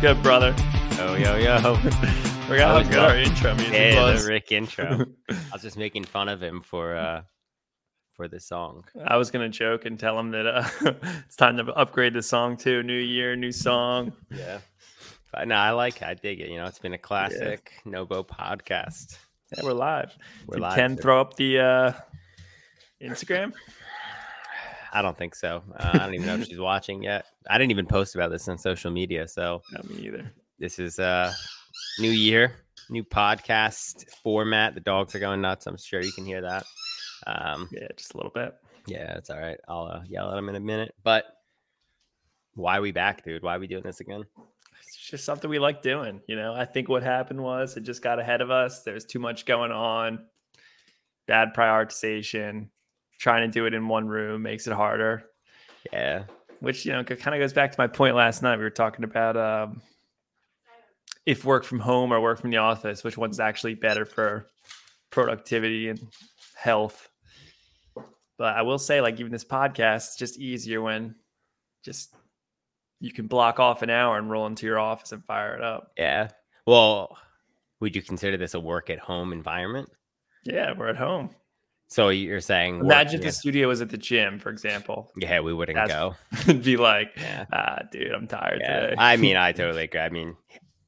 good, brother? Oh, yo, yo. Forgot how was good up? our intro music Yeah, was. the Rick intro. I was just making fun of him for uh for the song. I was gonna joke and tell him that uh, it's time to upgrade the song too. New year, new song. Yeah. But no, I like it. I dig it. You know, it's been a classic Nobo podcast. Yeah, we're live. We're Did live. Ken throw up the uh, Instagram? I don't think so. Uh, I don't even know if she's watching yet. I didn't even post about this on social media. So Not me either. this is uh new year, new podcast format. The dogs are going nuts. I'm sure you can hear that. Um, Yeah, just a little bit. Yeah, it's all right. I'll uh, yell at them in a minute. But why are we back, dude? Why are we doing this again? It's just something we like doing. You know, I think what happened was it just got ahead of us. There's too much going on. Bad prioritization. Trying to do it in one room makes it harder. Yeah, which you know kind of goes back to my point last night. We were talking about um, if work from home or work from the office, which one's actually better for productivity and health. But I will say, like even this podcast, it's just easier when just you can block off an hour and roll into your office and fire it up. yeah. Well, would you consider this a work at home environment? Yeah, we're at home. So you're saying, Imagine yeah, the studio was at the gym, for example. yeah, we wouldn't That's- go. Be like, Yeah, ah, dude, I'm tired yeah. today. I mean, I totally agree. I mean,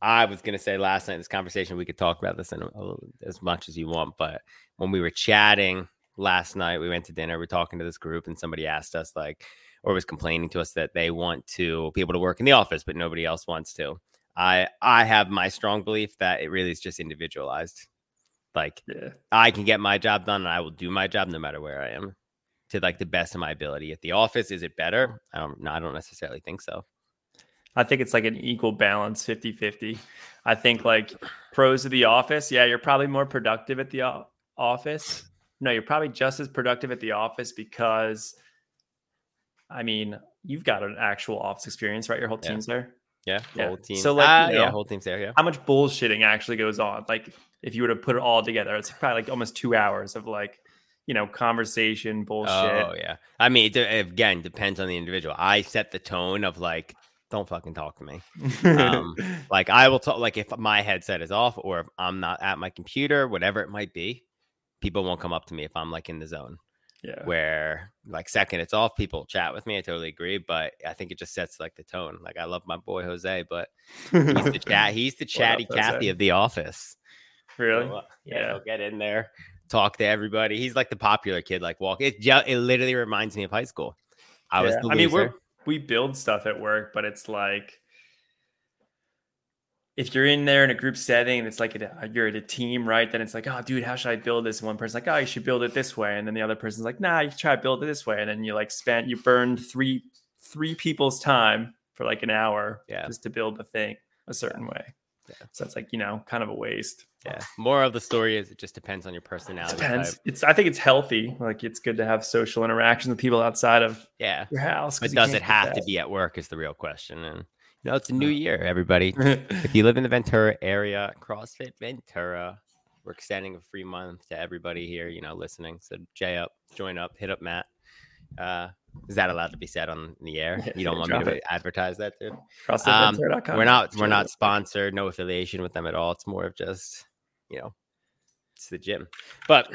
I was gonna say last night in this conversation we could talk about this in a, a- as much as you want, but when we were chatting last night, we went to dinner. We're talking to this group, and somebody asked us like, or was complaining to us that they want to be able to work in the office, but nobody else wants to. I I have my strong belief that it really is just individualized. Like yeah. I can get my job done, and I will do my job no matter where I am, to like the best of my ability. At the office, is it better? I don't. No, I don't necessarily think so. I think it's like an equal balance 50 50. I think like pros of the office, yeah, you're probably more productive at the o- office. No, you're probably just as productive at the office because, I mean, you've got an actual office experience, right? Your whole Yeah. team's there. Yeah, Yeah. whole team. So, like, Ah, you yeah, whole team's there. Yeah. How much bullshitting actually goes on? Like, if you were to put it all together, it's probably like almost two hours of like, you know, conversation, bullshit. Oh yeah. I mean, again, depends on the individual. I set the tone of like, don't fucking talk to me. Um, Like I will talk. Like if my headset is off or if I'm not at my computer, whatever it might be, people won't come up to me if I'm like in the zone. yeah. Where like second it's off, people chat with me. I totally agree, but I think it just sets like the tone. Like I love my boy Jose, but he's the chat. He's the chatty Cathy Jose? of the office. Really? So, uh, yeah, Yeah. he'll get in there, talk to everybody. He's like the popular kid, like walk. It, it literally reminds me of high school. I was Yeah. I mean, we're we build stuff at work, but it's like if you're in there in a group setting and it's like a, you're at a team, right? Then it's like, oh, dude, how should I build this? And one person's like, oh, you should build it this way, and then the other person's like, nah, you try to build it this way, and then you like spent you burned three three people's time for like an hour Yeah. just to build the thing a certain way. Yeah. So it's like you know, kind of a waste. Yeah. More of the story is it just depends on your personality. Depends. type. It's I think it's healthy. Like it's good to have social interactions with people outside of Yeah. your house. But does it have to be at work? Is the real question. And you know, it's a new year, everybody. if you live in the Ventura area, CrossFit Ventura, we're extending a free month to everybody here, you know, listening. So J up, join up, hit up Matt. Uh, is that allowed to be said on the air? You don't want me to it. advertise that, dude? CrossFitVentura.com. we're not we're not sponsored, no affiliation with them at all. It's more of just, you know, it's the gym. But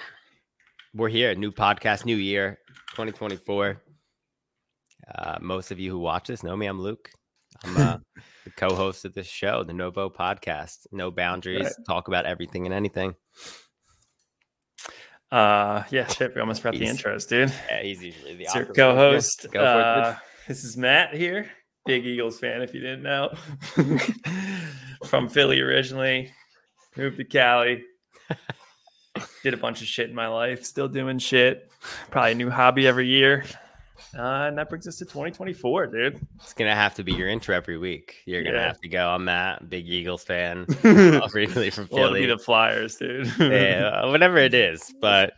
we're here, new podcast, new year, 2024. Uh, most of you who watch this know me. I'm Luke. I'm uh, the co-host of this show, the Nobo Podcast. No boundaries. Right. Talk about everything and anything. Uh, yeah, shit, we almost forgot the intros, dude. Yeah, he's usually the co-host. Go it, uh, this is Matt here, big Eagles fan. If you didn't know, from Philly originally, moved to Cali. Did a bunch of shit in my life. Still doing shit. Probably a new hobby every year. Uh, and that brings us to 2024, dude. It's gonna have to be your intro every week. You're gonna Yeah. have to go. I'm Matt, big Eagles fan, well, originally from it'll Philly. be the Flyers, dude. yeah, whatever it is. But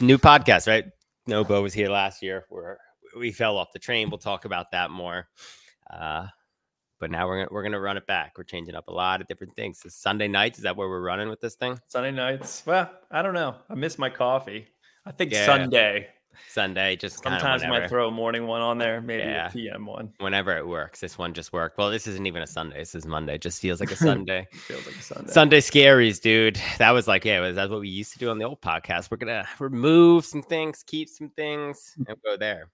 new podcast, right? Nobo was here last year. Where we fell off the train. We'll talk about that more. Uh, but now we're gonna, we're gonna run it back. We're changing up a lot of different things. So Sunday nights is that where we're running with this thing? Sunday nights. Well, I don't know. I miss my coffee. I think Yeah. Sunday. Sunday, just Sometimes I might throw a morning one on there, maybe Yeah. a PM one. whenever it works. This one just worked. Well, this isn't even a Sunday. This is Monday. It just feels like a Sunday. Feels like a Sunday. Sunday scaries, dude. That was like, yeah, that's what we used to do on the old podcast. We're gonna remove some things, keep some things, mm. and go there.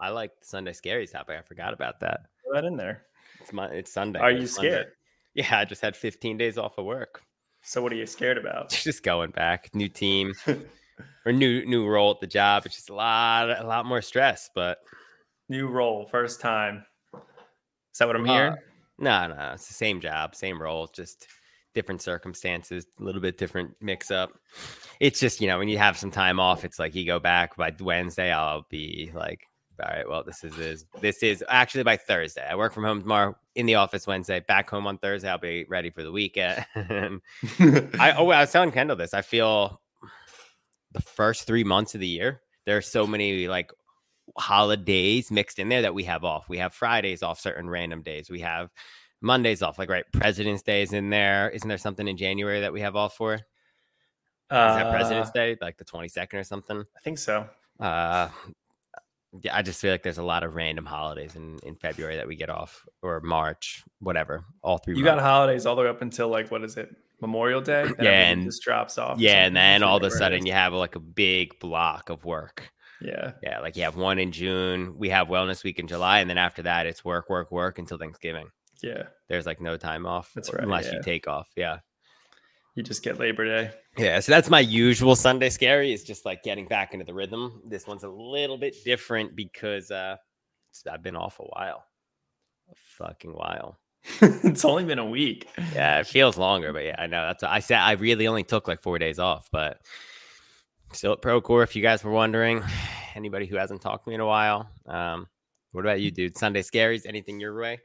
I like the Sunday scaries topic. I forgot about that. Throw that in there. It's my it's Sunday. Are you It's Monday. scared? Yeah, I just had 15 days off of work. So what are you scared about? Just going back, new team or new new role at the job. It's just a lot a lot more stress, but New role, first time. Is that what I'm Uh, hearing? No, no, it's the same job, same role, just different circumstances, a little bit different mix up. It's just, you know, when you have some time off, it's like you go back by Wednesday, I'll be like, all right, well, this is this, this is actually by Thursday. I work from home tomorrow in the office Wednesday, back home on Thursday. I'll be ready for the weekend. I oh, I was telling Kendall this. I feel the first three months of the year, there are so many like holidays mixed in there that we have off. We have Fridays off certain random days. We have Mondays off, like right, President's Day is in there. Isn't there something in January that we have off for? Is that President's Uh, Day, like the 22nd or something? I think so. Uh yeah, I just feel like there's a lot of random holidays in, in February that we get off or March, whatever. All three You got holidays all the way up until like what is it? Memorial Day? Yeah, and- just drops off. yeah, and then all of a forget where it sudden you have like a big block of work. Yeah. Yeah, like you have one in June, we have Wellness Week in July, and then after that it's work, work, work until Thanksgiving. Yeah. There's like no time off That's right, unless yeah. you take off. Yeah. You just get Labor Day. Yeah, so that's my usual Sunday scary is just like getting back into the rhythm. This one's a little bit different because uh it's- I've been off a while. A fucking while. it's only been a week. Yeah, it feels longer, but yeah, I know that's I said I really only took like four days off, but still at Procore. If you guys were wondering, anybody who hasn't talked to me in a while, um, what about you, dude? Sunday scaries? Anything your way?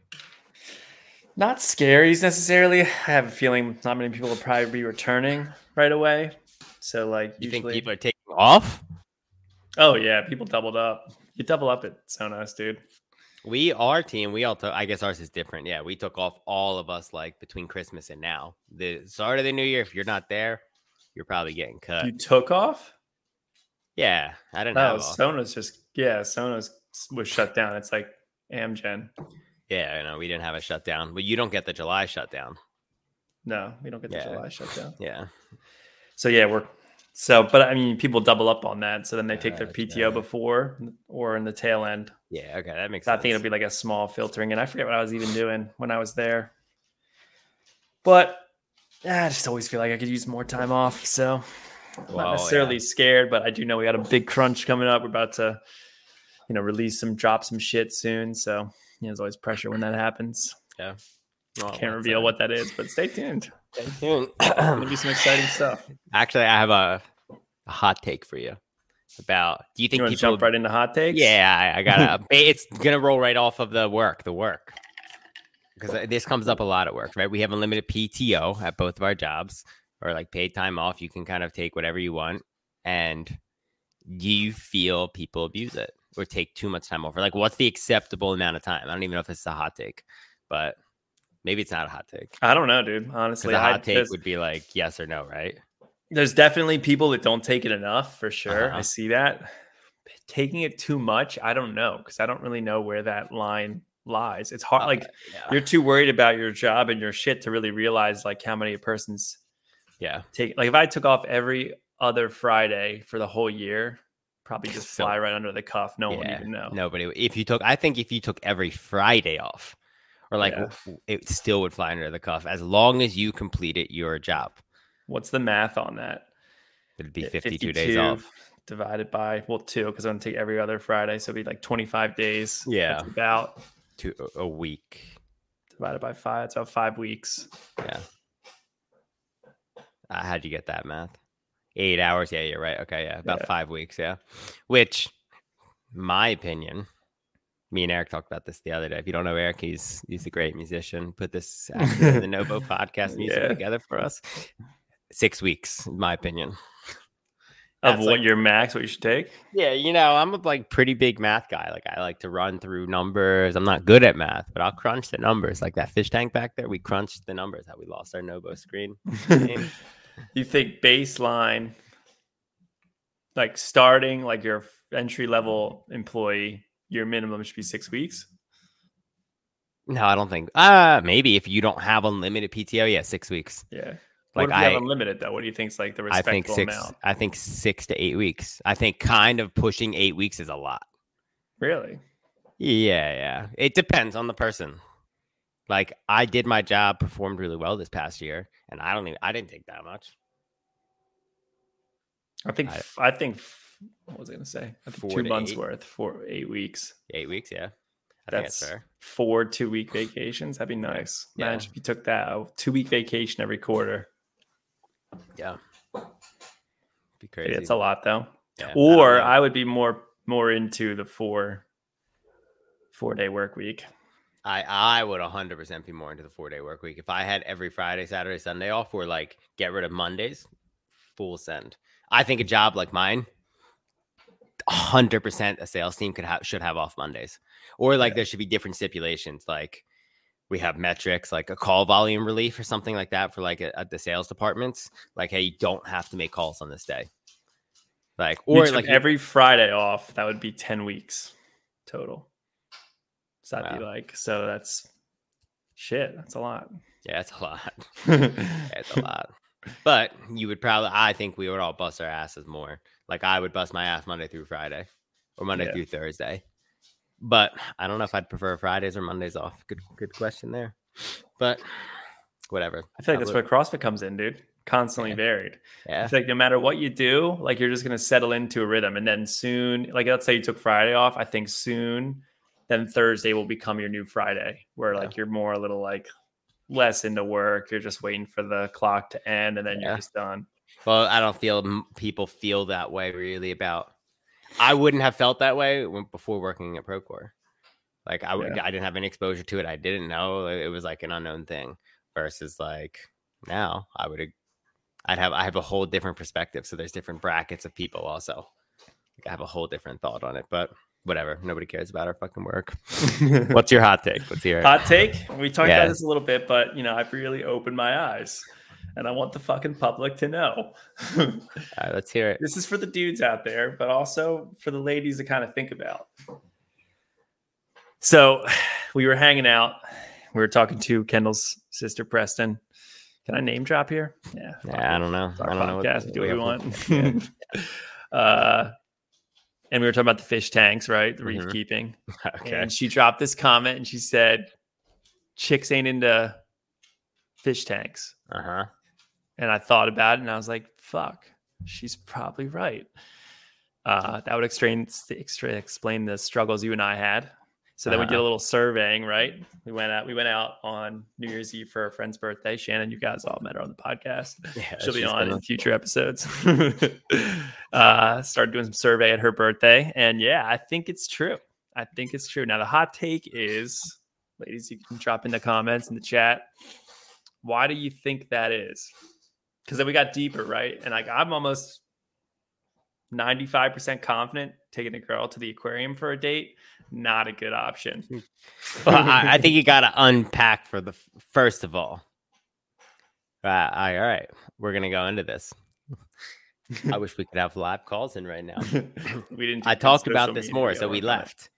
Not scaries necessarily. I have a feeling not many people will probably be returning right away. So like You usually, think people are taking off? oh yeah, people doubled up. You double up at Sonos, dude. We our team, we all took. I guess ours is different. Yeah, we took off all of us like between Christmas and now. The start of the new year. If you're not there, you're probably getting cut. You took off? yeah, I didn't No, have. Sonos just yeah, Sonos was shut down. It's like Amgen. Yeah, I know we didn't have a shutdown, but you don't get the July shutdown. No, we don't get the Yeah. July shutdown. Yeah, So yeah, we're so but I mean people double up on that. So then they take uh, their Gotcha. PTO before or in the tail end. yeah. Okay, that makes So I think it'll be like a small filtering, and I forget what I was even doing when I was there. But yeah, I just always feel like I could use more time off. So I'm Well, not necessarily yeah. scared, but I do know we got a big crunch coming up. We're about to, you know, release some, drop some shit soon. So you know, there's always pressure when that happens. Yeah. Well, Can't reveal uh, what that is, but stay tuned. stay tuned. Gonna be some exciting stuff. Actually, I have a, a hot take for you about. Do you You think to people? jump right into hot takes? Yeah, I, I gotta. it's gonna roll right off of the work. The work. Because this comes up a lot at work, right? We have unlimited PTO at both of our jobs, or like paid time off. You can kind of take whatever you want. And do you feel people abuse it or take too much time off? Or like, what's the acceptable amount of time? I don't even know if it's a hot take, but maybe it's not a hot take. I don't know, dude. Honestly, a hot take would be like yes or no, right? there's definitely people that don't take it enough for sure. Uh-huh. I see that. Taking it too much, I don't know because I don't really know where that line lies. It's hard. Like Uh, yeah, you're too worried about your job and your shit to really realize like how many a person's yeah. take. Like if I took off every other Friday for the whole year, probably just So- fly right under the cuff. No one Yeah, even know. Nobody. If you took, I think if you took every Friday off, or like Yeah. it still would fly under the cuff as long as you completed your job. What's the math on that? It'd be Yeah, 52, days off. divided by well two because I'm gonna take every other Friday, so it'd be like 25 days. Yeah. That's about to a week. divided by five. It's about five weeks. Yeah. Uh, how'd you get that math? Eight hours. Yeah, you're right. Okay, yeah, about Yeah. five weeks. Yeah, which, my opinion, me and Eric talked about this the other day. If you don't know Eric, he's he's a great musician. Put this the Nobo podcast music Yeah. together for us. Six weeks, in my opinion. Of what like- your max, what you should take. Yeah, you know, I'm a like pretty big math guy. Like I like to run through numbers. I'm not good at math, but I'll crunch the numbers. Like that fish tank back there, we crunched the numbers. How we lost our Nobo screen. you think baseline like starting like your entry level employee, your minimum should be six weeks. No, I don't think. Uh maybe if you don't have unlimited PTO, yeah, six weeks. Yeah. Like what if you I, have unlimited though? What do you think is like the I think six. amount? I think six to eight weeks. I think kind of pushing eight weeks is a lot. Really? Yeah, yeah. It depends on the person. Like I did my job, performed really well this past year, and I don't even. I didn't take that much. I think I think what was I gonna say? I think two months eight. worth for eight weeks. Eight weeks, yeah. I think that's That's fair. four two week vacations. That'd be nice. Yeah. Imagine if you took that two week vacation every quarter. Yeah. Be crazy. It's a lot though. Yeah, Or know. I, would be more more into the four four day work week. I I would 100% be more into the four day work week. If I had every Friday, Saturday, Sunday off, or like get rid of Mondays, full send. I think a job like mine, 100% a sales team could have should have off Mondays, or like Yeah. there should be different stipulations. Like we have metrics, like a call volume relief or something like that for like a, at the sales departments. Like, hey, you don't have to make calls on this day. Like, Or like like every Friday off, that would be ten weeks total. So that'd be like so that's shit. That's a lot. yeah, it's a lot. It's a lot. But you would probably, I think we would all bust our asses more. Like I would bust my ass Monday through Friday or Monday Yeah. through Thursday. But I don't know if I'd prefer Fridays or Mondays off. Good, good question there. But whatever. I feel like I that's would- where CrossFit comes in, dude. Constantly Yeah. varied. Yeah. feel like no matter what you do, like you're just gonna settle into a rhythm, and then soon, like let's say you took Friday off, I think soon, then Thursday will become your new Friday, where Yeah. like you're more a little like less into work. You're just waiting for the clock to end, and then Yeah. you're just done. Well, I don't feel people feel that way really about. I wouldn't have felt that way when, before working at Procore. Like I, would, Yeah. I didn't have any exposure to it. I didn't know uh, it was like an unknown thing. Versus like now, I would, I'd have, I have a whole different perspective. So there's different brackets of people also. Like, I have a whole different thought on it. But whatever, nobody cares about our fucking work. What's your hot take? Let's hear it. Hot take. We talked Yeah. about this a little bit, but you know, I've really opened my eyes, and I want the fucking public to know. All right, let's hear it. this is for the dudes out there, but also for the ladies to kind of think about. So we were hanging out. We were talking to Kendall's sister, Preston. Can I name drop here? Yeah. Yeah, I don't know. I don't know. what podcast. the- do what we have- want. uh, and we were talking about the fish tanks, right? The reef Mhm. keeping. Okay. And she dropped this comment and she said, Chicks ain't into fish tanks. Uh huh. And I thought about it and I was like, fuck, she's probably right. Uh, that would explain, explain the struggles you and I had. So then we did a Uh-huh. little surveying, right? We went out, we went out on New Year's Eve for a friend's birthday. Shannon, you guys all met her on the podcast. Yeah, She'll be on in future episodes. uh, started doing some survey at her birthday. And yeah, I think it's true. I think it's true. Now, the hot take is, ladies, you can drop in the comments in the chat. Why do you think that is? Because then we got deeper, right? And like, I'm almost 95% confident taking a girl to the aquarium for a date, not a good option. well, I, I think you got to unpack for the first of all. Uh, I, all right, we're gonna go into this. I wish we could have live calls in right now. we didn't. I talked about this more, so we left.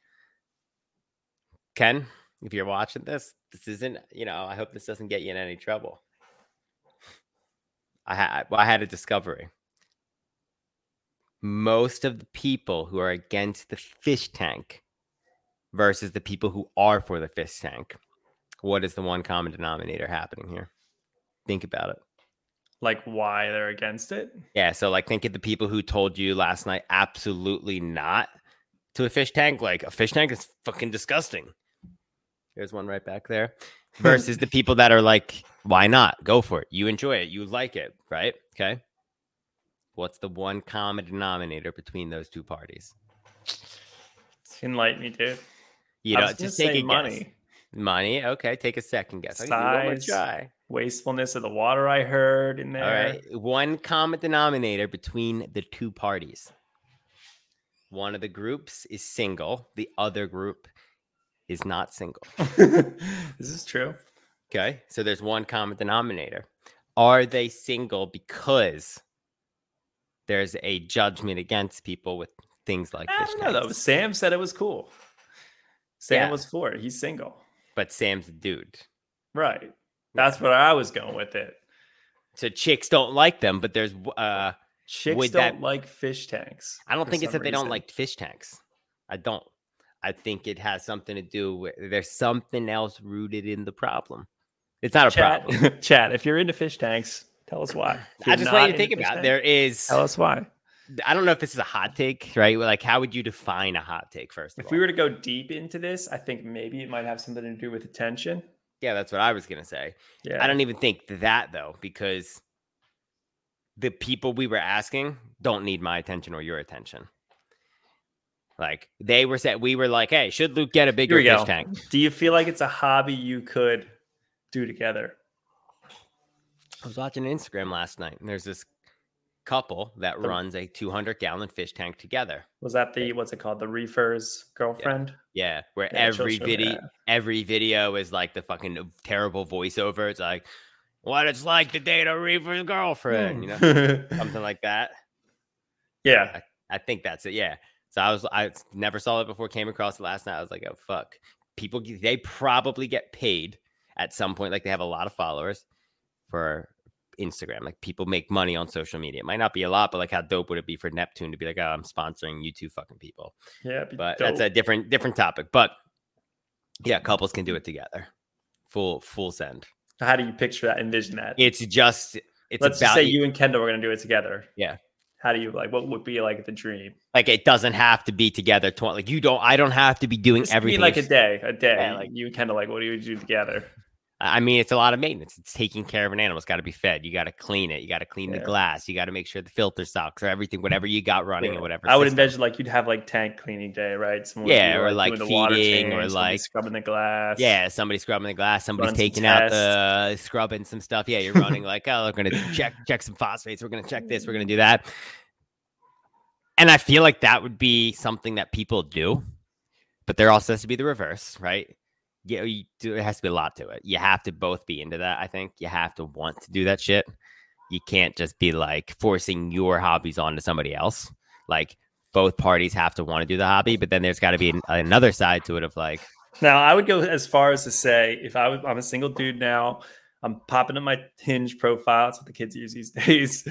Ken, if you're watching this, this isn't. You know, I hope this doesn't get you in any trouble. I had. Well, I had a discovery. Most of the people who are against the fish tank versus the people who are for the fish tank, what is the one common denominator happening here? Think about it. Like why they're against it. Yeah, so like think of the people who told you last night absolutely not to a fish tank. Like a fish tank is fucking disgusting. There's one right back there. Versus the people that are like, why not? Go for it. You enjoy it. You like it, right? Okay. What's the one common denominator between those two parties? Enlighten me, dude. You know, just take a money. guess. Money. Okay, take a second guess. I'll give you one more Size. try. Wastefulness of the water I heard in there. All right. One common denominator between the two parties. One of the groups is single, the other group is not single. this is true. Okay. So there's one common denominator. Are they single because there's a judgment against people with things like I fish don't know though. Sam said it was cool. Sam Yeah. was for it. He's single. But Sam's a dude. Right. That's what I was going with it. So chicks don't like them, but there's uh Chicks don't that- like fish tanks. I don't think it's that they don't like fish tanks. I don't. I think it has something to do with there's something else rooted in the problem. It's not a problem. Chat, chat. If you're into fish tanks, tell us why. I you're just want you to think about tanks, there is Tell us why. I don't know if this is a hot take, right? Like how would you define a hot take first of If all? we were to go deep into this, I think maybe it might have something to do with attention. yeah, that's what I was gonna say. Yeah. I don't even think that though, because the people we were asking don't need my attention or your attention. Like they were said, we were like, "Hey, should Luke get a bigger we fish go. tank?" Do you feel like it's a hobby you could do together? I was watching Instagram last night, and there's this couple that The- runs a 200 gallon fish tank together. Was that the what's it called? The reefer's girlfriend? Yeah, where Yeah, every video, every video is like the fucking terrible voiceover. It's like, "What it's like to date a reefer's girlfriend," you know, Hmm. something like that. yeah. I think that's it. Yeah. So I was I never saw it before. Came across it last night. I was like, oh fuck. People they probably get paid at some point. Like they have a lot of followers for Instagram. Like people make money on social media. It might not be a lot, but like how dope would it be for Neptune to be like, oh, I'm sponsoring you two fucking people. Yeah. But that's a different different topic. But yeah, couples can do it together. Full full send. How do you picture that? Envision that? It's just it's Let's about just say you and Kendall are going to do it together. Yeah. How do you like? What would be like the dream? like it doesn't have to be together. Tw- like you don't. I don't have to be doing This could be everything. like a day, a day. Yeah, like- you and Kendall, like, what do you do together? I mean, it's a lot of maintenance. It's taking care of an animal. It's got to be fed. You got to clean it. You got to clean the glass. You got to make sure the filter sucks or everything, whatever you got running Yeah. or whatever. I would system. envision like you'd have like tank cleaning day, right? Someone Yeah, or, like, water feeding, or, change, like- scrubbing the glass. Yeah, somebody scrubbing the glass. Somebody's taking out the uh, scrubbing some stuff. Yeah, you're running like, oh, we're gonna check check some phosphates. We're gonna check this. We're gonna do that. And I feel like that would be something that people do, but there also has to be the reverse, right? Yeah, you there has to be a lot to it. You have to both be into that. I think you have to want to do that shit. You can't just be like forcing your hobbies onto somebody else. Like both parties have to want to do the hobby, but then there's got to be an, another side to it of like, Now, I would go as far as to say, if I was, I'm a single dude now, I'm popping up my Hinge profile. That's what the kids use these days.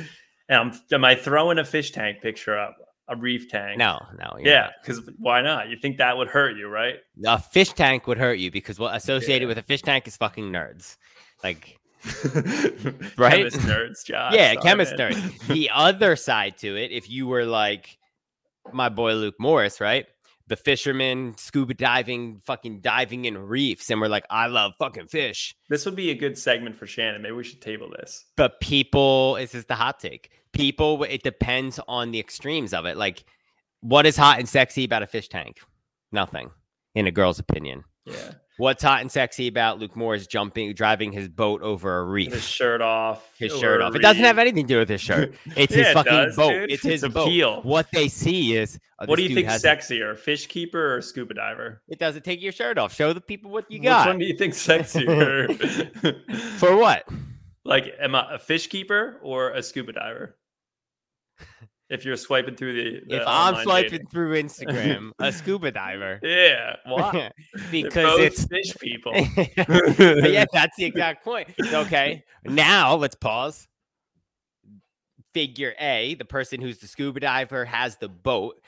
And I'm, am I throwing a fish tank picture up, a reef tank? no, no, Yeah, because why not? You think that would hurt you, right? a fish tank would hurt you because what associated Yeah. with a fish tank is fucking nerds. Like, right? Chemist nerds, Josh. yeah, Sorry, chemist man. nerds. the other side to it, if you were like my boy Luke Morris, right? The fishermen scuba diving, fucking diving in reefs, and we're like, I love fucking fish. This would be a good segment for Shannon. Maybe we should table this. But people, this is the hot take. People, it depends on the extremes of it. Like, what is hot and sexy about a fish tank? Nothing, in a girl's opinion. Yeah. What's hot and sexy about Luke Morris jumping, driving his boat over a reef? his shirt off. His shirt off. It doesn't have anything to do with his shirt. It's Yeah, his it fucking does, boat. dude. It's his It's boat. appeal. What they see is oh, What do you think has a- sexier, fish keeper or scuba diver? It doesn't take your shirt off. Show the people what you Which got. one do you think sexier? For what? like, am I a fish keeper or a scuba diver? If you're swiping through the, the if I'm swiping dating. through Instagram, a scuba diver. yeah, why? Because it's fish people. Yeah, that's the exact point. Okay, now let's pause. Figure A, the person who's the scuba diver has the boat.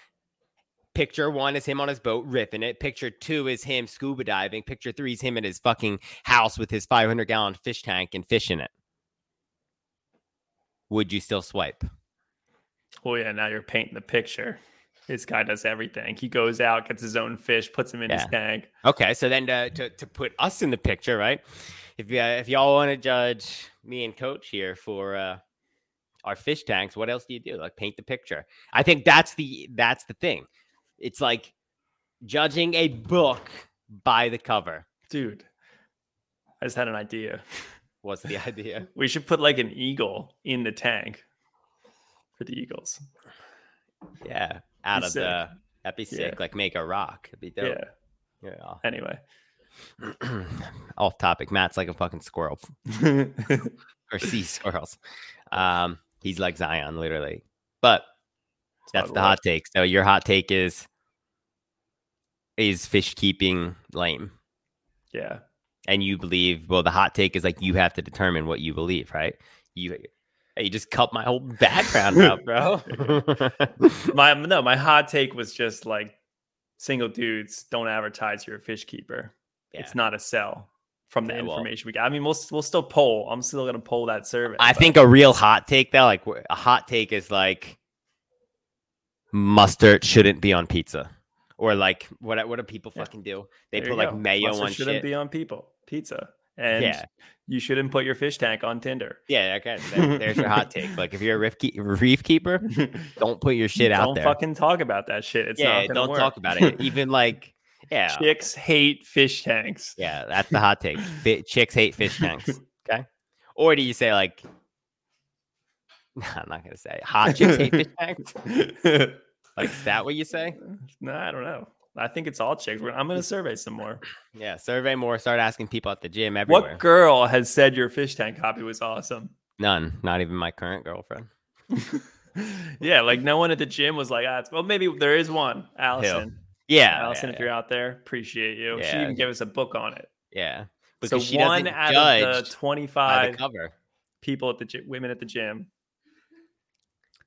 Picture one is him on his boat ripping it. Picture two is him scuba diving. Picture three is him in his fucking house with his 500 gallon fish tank and fishing it. Would you still swipe? Oh yeah, now you're painting the picture. This guy does everything. He goes out, gets his own fish, puts him in his tank. Okay, so then to, to, to put us in the picture, right? If you, if y'all want to judge me and Coach here for uh, our fish tanks, what else do you do? Like paint the picture. I think that's the that's the thing. It's like judging a book by the cover. Dude, I just had an idea. What's the idea? We should put like an eagle in the tank for the eagles. Yeah, out Be of sick. the that'd be sick. Yeah. Like make a rock. It'd be dope. Yeah. Anyway. Off topic. Matt's like a fucking squirrel or sea squirrels. Um, he's like Zion, literally. But that's the hot take. So your hot take is is fish keeping lame. Yeah. And you believe well the hot take is like you have to determine what you believe, right? You hey, you just cut my whole background out, bro. My no, my hot take was just like single dudes don't advertise you're a fish keeper. It's not a sell from the Yeah, well- information we got. I mean, we'll we'll still poll. I'm still gonna poll that survey. I but- think a real hot take though, like a hot take is like mustard shouldn't be on pizza. Or like what what do people Yeah. fucking do? They There put like go. mayo Mustard on shouldn't shit. be on people pizza, and Yeah. you shouldn't put your fish tank on Tinder. Yeah, okay. there- there's your hot take. Like if you're a reef, keep, reef keeper, don't put your shit out there. don't fucking talk about that shit. It's yeah, not don't work. talk about it. Even like yeah, Chicks hate fish tanks. yeah, that's the hot take. Fi- chicks hate fish tanks. Okay, or do you say like? I'm not gonna say hot chicks hate fish tanks. Like is that what you say? no, I don't know. I think it's all chicks. I'm gonna survey some more. Yeah, survey more. Start asking people at the gym everywhere. What girl has said your fish tank copy was awesome? None. Not even my current girlfriend. yeah, like no one at the gym was like, ah, well, maybe there is one. Allison. Yeah, Allison, yeah, if you're out there, appreciate you. She even gave us a book on it. yeah. So Because she one out of the by the 25 cover. people at the gym, women at the gym,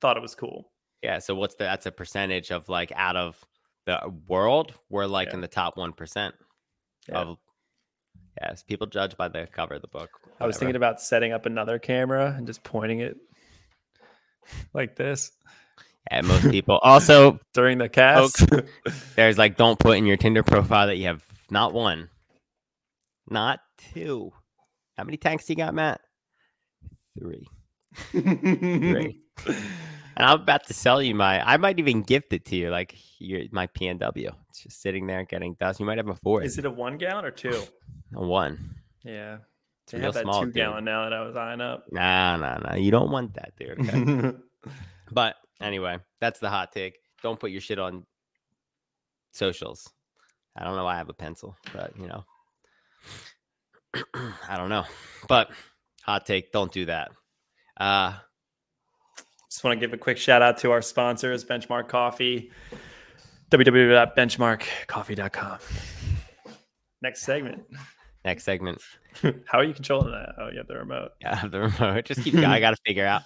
thought it was cool. Yeah. So what's the? That's a percentage of like out of the uh, world. We're like Yeah. in the top one percent Yeah. of. Yes, people judge by the cover of the book. I was thinking about setting up another camera and just pointing it like this Yeah, most people. Also, during the cast. there's like, don't put in your Tinder profile that you have not one, not two. How many tanks do you got, Matt? Three. Three. And I'm about to sell you my. I might even gift it to you, like your my PNW. It's just sitting there getting dust. You might have a fourth. Is it a one gallon or two? a one? Yeah. It's They real have that small, two dude. gallon now that I was eyeing up. Nah, nah, nah. You don't want that, dude. okay? but anyway, that's the hot take. Don't put your shit on socials. I don't know why I have a pencil, but you know, I don't know. But hot take, don't do that. Uh, Just want to give a quick shout out to our sponsors, Benchmark Coffee, www.benchmarkcoffee.com. Next segment. next segment. How are you controlling that? Oh, you have the remote. Yeah, I have the remote. Just keep. Going. I got to figure out.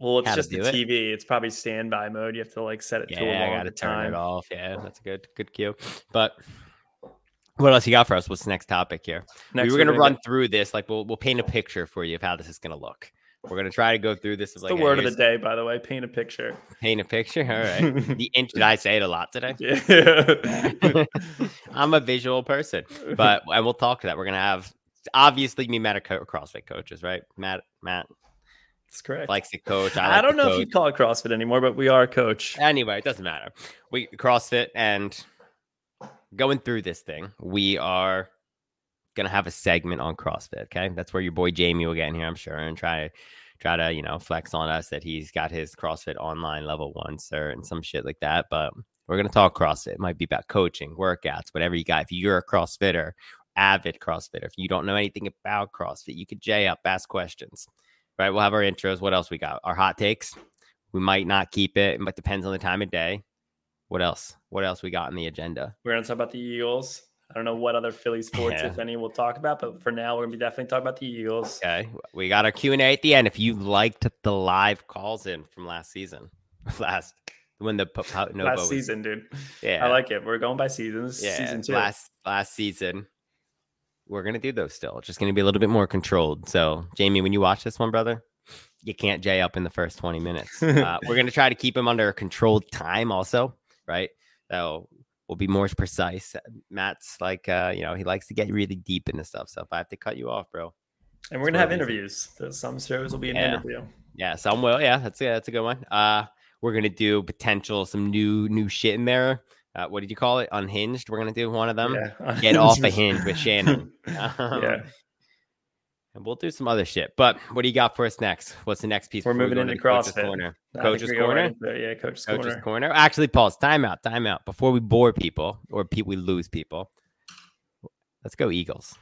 Well, it's just the do it? TV. It's probably standby mode. You have to like set it to a Yeah, I longer got to turn time. it off. Yeah, that's a good, good cue. But what else you got for us? What's the next topic here? Next, we were gonna gonna run through this. Like, we'll we'll paint a picture for you of how this is gonna look. We're gonna try to go through this. It's like the word of the day, by the way. Paint a picture. Paint a picture. All right. the int- did I say it a lot today? Yeah. I'm a visual person, but and we'll talk to that. We're gonna have obviously me, Matt, are CrossFit coaches, right? Matt, Matt That's correct. likes to coach. I, I, don't know if you'd call it CrossFit anymore, but we are a coach. Anyway, it doesn't matter. We CrossFit and going through this thing, we are gonna have a segment on CrossFit. Okay, that's where your boy Jamie will get in here, I'm sure, and try try to you know flex on us that he's got his CrossFit online level one, sir, and some shit like that. But we're gonna talk CrossFit. It might be about coaching, workouts, whatever you got. If you're a CrossFitter, avid CrossFitter, if you don't know anything about CrossFit, you could J up, ask questions. Right, we'll have our intros. What else we got? Our hot takes. We might not keep it, but depends on the time of day. What else? What else we got on the agenda? We're gonna talk about the Eagles. I don't know what other Philly sports, Yeah. if any, we'll talk about, but for now, we're gonna be definitely talking about the Eagles. Okay, we got our Q and A at the end. If you liked the live calls in from last season, last when the po- po- Nova Last was- season, dude. yeah, I like it. We're going by seasons. yeah, Season two. last last season. We're gonna do those still. It's just gonna be a little bit more controlled. So, Jamie, when you watch this one, brother, you can't J up in the first twenty minutes. uh, we're gonna try to keep him under a controlled time, also, right? So we'll be more precise. Matt's like, uh, you know, he likes to get really deep into stuff. So if I have to cut you off, bro, and we're gonna have interviews. There's some shows will be an Yeah. interview. yeah, some will. Yeah, that's a that's a good one. Uh, we're gonna do potential some new new shit in there. Uh, what did you call it? Unhinged. We're gonna do one of them. yeah. Get off a hinge with Shannon. Um, yeah. And we'll do some other shit. But what do you got for us next? What's the next piece? We're we moving into Coach's Corner. Coach's Corner? right. Yeah, Coach's, Coach's corner. corner. Actually, pause. Time out. Time out. Before we bore people or pe- we lose people, let's go Eagles.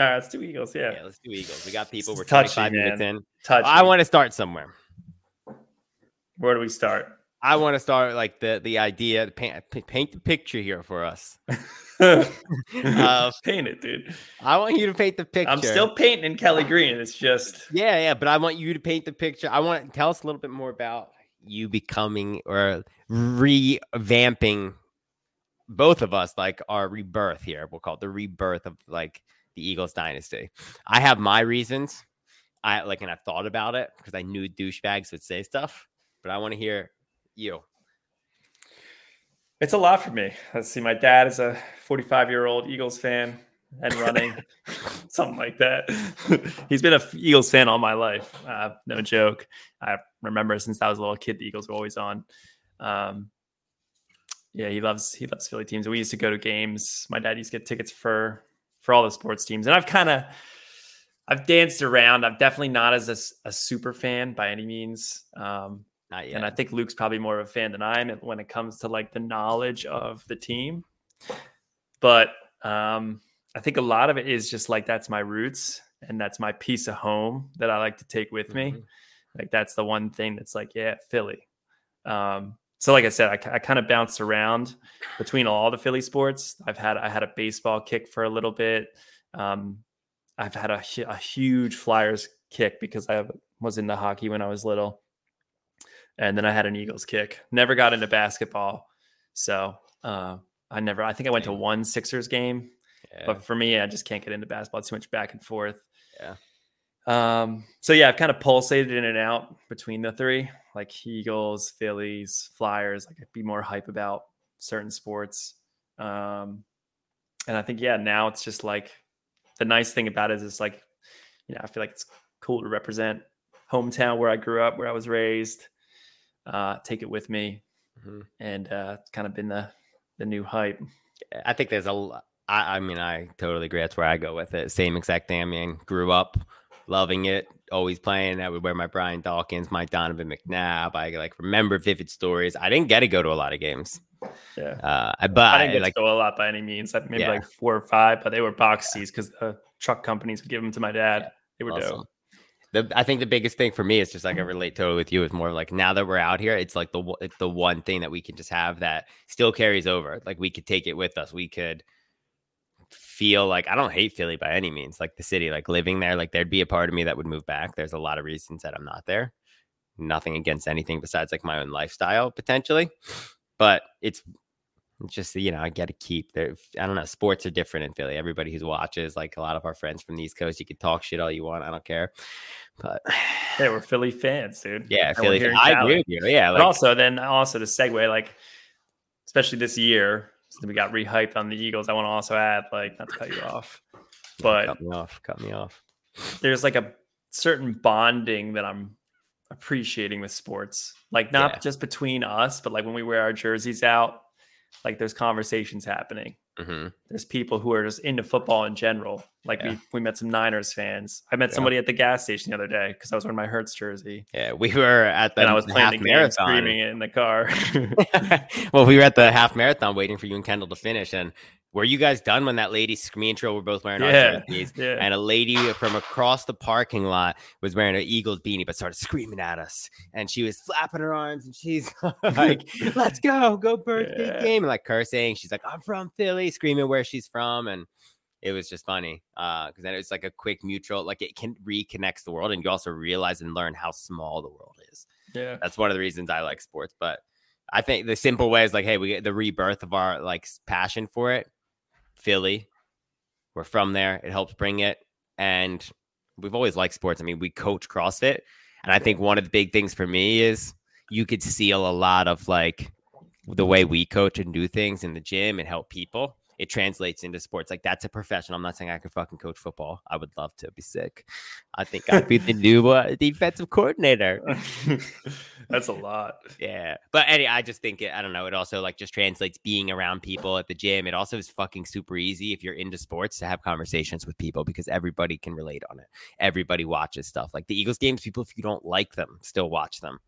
All right, let's do Eagles. Yeah. Yeah, let's do Eagles. We got people. We're touchy, 25 minutes man. in. Touch. I want to start somewhere. Where do we start? I want to start like the the idea paint paint the picture here for us. uh, paint it, dude. I want you to paint the picture. I'm still painting in Kelly Green. It's just yeah, yeah. But I want you to paint the picture. I want to tell us a little bit more about you becoming or revamping both of us like our rebirth here. We'll call it the rebirth of like the Eagles dynasty. I have my reasons. I like and I've thought about it because I knew douchebags would say stuff, but I want to hear you? It's a lot for me. Let's see. My dad is a 45 year old Eagles fan and running, something like that. He's been a Eagles fan all my life. Uh, no joke. I remember since I was a little kid, the Eagles were always on. Um, yeah, he loves he loves Philly teams. We used to go to games. My dad used to get tickets for for all the sports teams, and I've kind of I've danced around. I'm definitely not as a, a super fan by any means. Um, and I think Luke's probably more of a fan than I am when it comes to like the knowledge of the team. But um, I think a lot of it is just like that's my roots and that's my piece of home that I like to take with mm-hmm. me. Like that's the one thing that's like, yeah, Philly. Um, so like I said, I, I kind of bounced around between all the Philly sports. I've had I had a baseball kick for a little bit. Um, I've had a, a huge Flyers kick because I was into hockey when I was little and then I had an Eagles kick. Never got into basketball, so uh, I never. I think I went to one Sixers game, yeah. but for me, I just can't get into basketball. Too much back and forth. Yeah. Um. So yeah, I've kind of pulsated in and out between the three, like Eagles, Phillies, Flyers. Like I'd be more hype about certain sports. Um, and I think yeah, now it's just like the nice thing about it is it's like, you know, I feel like it's cool to represent hometown where I grew up, where I was raised uh, take it with me, mm-hmm. and uh, kind of been the the new hype. I think there's a. I, I mean, I totally agree. That's where I go with it. Same exact thing. I mean, grew up loving it, always playing. I would wear my Brian Dawkins, my Donovan McNabb. I like remember vivid stories. I didn't get to go to a lot of games. Yeah, uh, but I didn't get like, to go a lot by any means. Maybe yeah. like four or five, but they were box seats because the truck companies would give them to my dad. They were awesome. dope the I think the biggest thing for me is just like I mm-hmm. relate totally with you. Is more like now that we're out here, it's like the it's the one thing that we can just have that still carries over. Like we could take it with us. We could feel like I don't hate Philly by any means. Like the city, like living there, like there'd be a part of me that would move back. There's a lot of reasons that I'm not there. Nothing against anything besides like my own lifestyle potentially, but it's just you know, I get to keep there. I don't know. Sports are different in Philly. Everybody who watches, like a lot of our friends from the East Coast, you can talk shit all you want. I don't care. But we're Philly fans, dude. Yeah, and Philly. I agree with you. Yeah, like, but also then also to segue, like especially this year, we got rehyped on the Eagles. I want to also add, like, not to cut you off, but cut me off. Cut me off. There's like a certain bonding that I'm appreciating with sports, like not yeah. just between us, but like when we wear our jerseys out like there's conversations happening. Mm-hmm. There's people who are just into football in general. Like yeah. we, we met some Niners fans. I met yeah. somebody at the gas station the other day because I was wearing my Hurts jersey. Yeah, we were at the and I was playing the marathon, screaming it in the car. well, we were at the half marathon waiting for you and Kendall to finish, and were you guys done when that lady me and Trill were both wearing yeah, our jerseys? Yeah. And a lady from across the parking lot was wearing an Eagles beanie, but started screaming at us. And she was flapping her arms and she's like, Let's go, go birthday yeah. game. And like cursing. She's like, I'm from Philly, screaming where she's from. And it was just funny. Uh, because then it's like a quick mutual, like it can reconnects the world. And you also realize and learn how small the world is. Yeah. That's one of the reasons I like sports. But I think the simple way is like, hey, we get the rebirth of our like passion for it Philly. We're from there. It helps bring it. And we've always liked sports. I mean, we coach CrossFit. And I think one of the big things for me is you could seal a lot of like the way we coach and do things in the gym and help people it translates into sports. Like that's a profession. I'm not saying I could fucking coach football. I would love to be sick. I think I'd be the new uh, defensive coordinator. that's a lot. Yeah. But anyway, I just think it, I don't know. It also like just translates being around people at the gym. It also is fucking super easy if you're into sports to have conversations with people because everybody can relate on it. Everybody watches stuff like the Eagles games. People, if you don't like them, still watch them.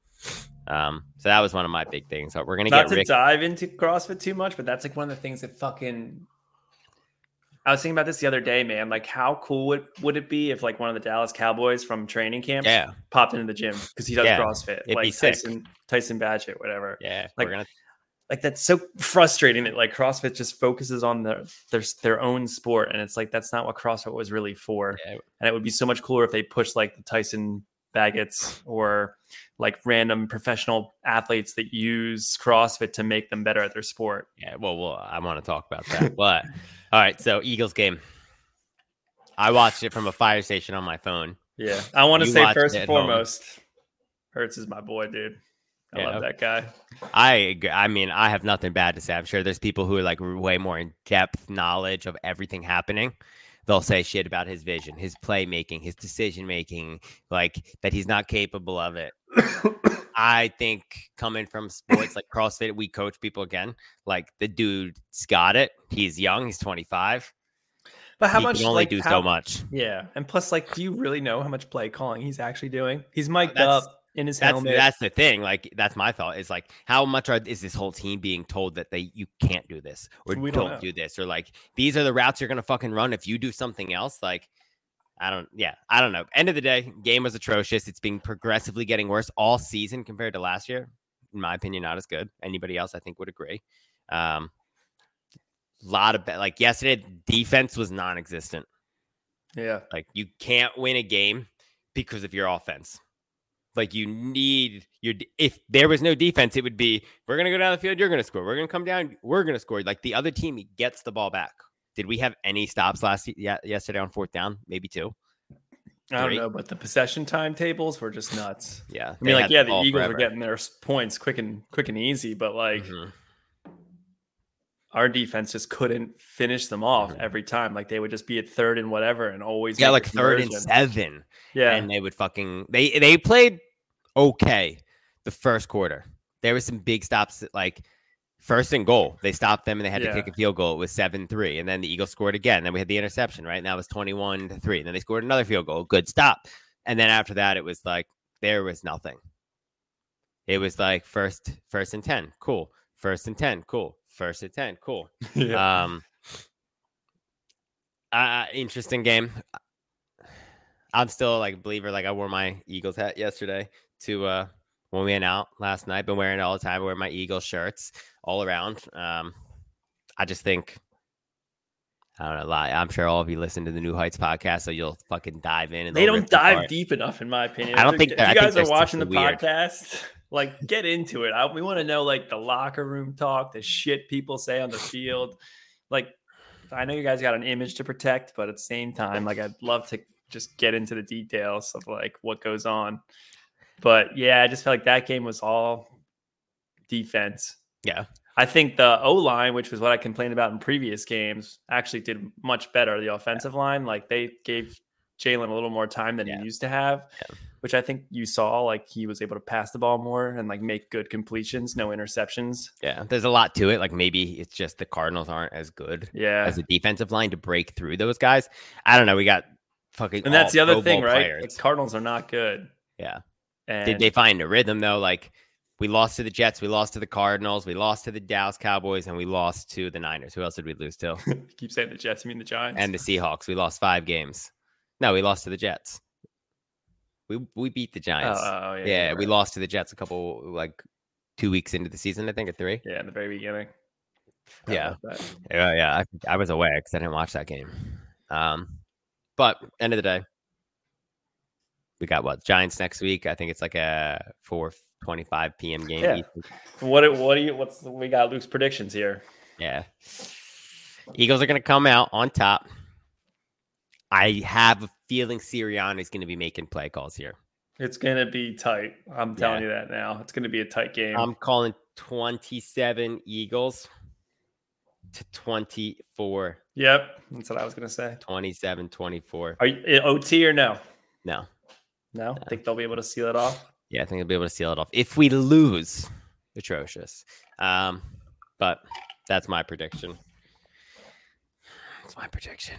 Um, so that was one of my big things. So we're gonna not get to dive into CrossFit too much, but that's like one of the things that fucking I was thinking about this the other day, man. Like, how cool would, would it be if like one of the Dallas Cowboys from training camp Yeah, popped into the gym because he does Yeah, CrossFit, it'd like be sick. Tyson Tyson Badgett, whatever. yeah. Like, we're gonna Like that's so frustrating that like CrossFit just focuses on their their their own sport, and it's like that's not what CrossFit was really for. Yeah. And it would be so much cooler if they pushed like the Tyson Baggett's or like random professional athletes that use CrossFit to make them better at their sport. Yeah, well, well, I want to talk about that. but all right, so Eagles game. I watched it from a fire station on my phone. Yeah, I want to You say first and at home. foremost, Hurts is my boy, dude. I Yeah. love that guy. I agree. I mean, I have nothing bad to say. I'm sure there's people who are like way more in depth knowledge of everything happening. They'll say shit about his vision, his playmaking, his decision making, like that he's not capable of it. I think coming from sports like CrossFit, we coach people again. Like the dude's got it. He's young. He's 25. But how he much can only like, do how- so much. Yeah, and plus, like, do you really know how much play calling he's actually doing? He's oh, mic'd That's- up in his That's helmet. that's the thing. Like that's my thought. Is like how much are is this whole team being told that they you can't do this or We don't don't, do this or like these are the routes you're gonna fucking run if you do something else. Like I don't. Yeah, I don't know. End of the day, game was atrocious. It's been progressively getting worse all season compared to last year. In my opinion, not as good. Anybody else, I think, would agree. Um, lot of like yesterday, defense was non-existent. yeah, Like you can't win a game because of your offense. Like you need your if there was no defense, it would be we're gonna go down the field, you're gonna score. We're gonna come down, we're gonna score. Like the other team gets the ball back. Did we have any stops last yeah, yesterday on fourth down? Maybe two. I don't know, but the possession timetables were just nuts. Yeah. I mean, like, yeah, the Eagles forever. were getting their points quick and quick and easy, but like Mhm. our defense just couldn't finish them off Mhm. every time. Like they would just be at third and whatever, and always Yeah, like third and seven. Yeah, And they would fucking they they played okay the first quarter. There was some big stops that like first and goal. They stopped them and they had Yeah. to kick a field goal. It was seven three. And then the Eagles scored again. Then we had the interception, right? Now it was twenty one to three. And then they scored another field goal. Good stop. And then after that, it was like there was nothing. It was like first first and ten, cool. First and ten, cool. First and ten, cool. yeah. Um, uh, interesting game. I'm still like a believer. Like I wore my Eagles hat yesterday to uh when we went out last night. Been wearing it all the time. I wear my Eagle shirts all around. Um, I just think I don't know. Lie. I'm sure all of you listen to the New Heights podcast, so you'll fucking dive in. And they don't dive apart. deep enough, in my opinion. I don't think you guys they're watching the weird. podcast. Like, get into it. I, we want to know like the locker room talk, the shit people say on the field. Like, I know you guys got an image to protect, but at the same time, like, I'd love to just get into the details of like what goes on. But yeah, I just felt like that game was all defense. Yeah. I think the O line, which was what I complained about in previous games, actually did much better. The offensive line, like they gave Jalen a little more time than Yeah. he used to have, Yeah. which I think you saw. Like he was able to pass the ball more and like make good completions, no interceptions. Yeah, there's a lot to it. Like maybe it's just the Cardinals aren't as good Yeah, as a defensive line to break through those guys. I don't know. We got fucking and that's the other thing, right? players. The Cardinals are not good. Yeah. And Did they find a rhythm though? Like we lost to the Jets, we lost to the Cardinals, we lost to the Dallas Cowboys, and we lost to the Niners. Who else did we lose to? keep saying the Jets, I mean the Giants? and the Seahawks. We lost five games. No, we lost to the Jets. We we beat the oh, Giants. oh, yeah, yeah, you're we right. lost to the Jets a couple like two weeks into the season, I think, or three. Yeah, in the very beginning. Forgot Yeah. Yeah, yeah. I, I was away because I didn't watch that game. Um, but end of the day, we got what Giants next week. I think it's like a four twenty-five p.m. game. Yeah. What? do- What do you? What's we got? Luke's predictions here. Yeah. Eagles are going to come out on top. I have a feeling Sirianni is going to be making play calls here. It's gonna be tight. I'm telling Yeah. you that now. It's gonna be a tight game. I'm calling 27 Eagles to 24, yep, that's what I was gonna say. 27, 24. Are you eh, OT or no? No. No, I think they'll be able to seal it off. Yeah, I think they'll be able to seal it off. If we lose, atrocious. Um, but that's my prediction. That's my prediction.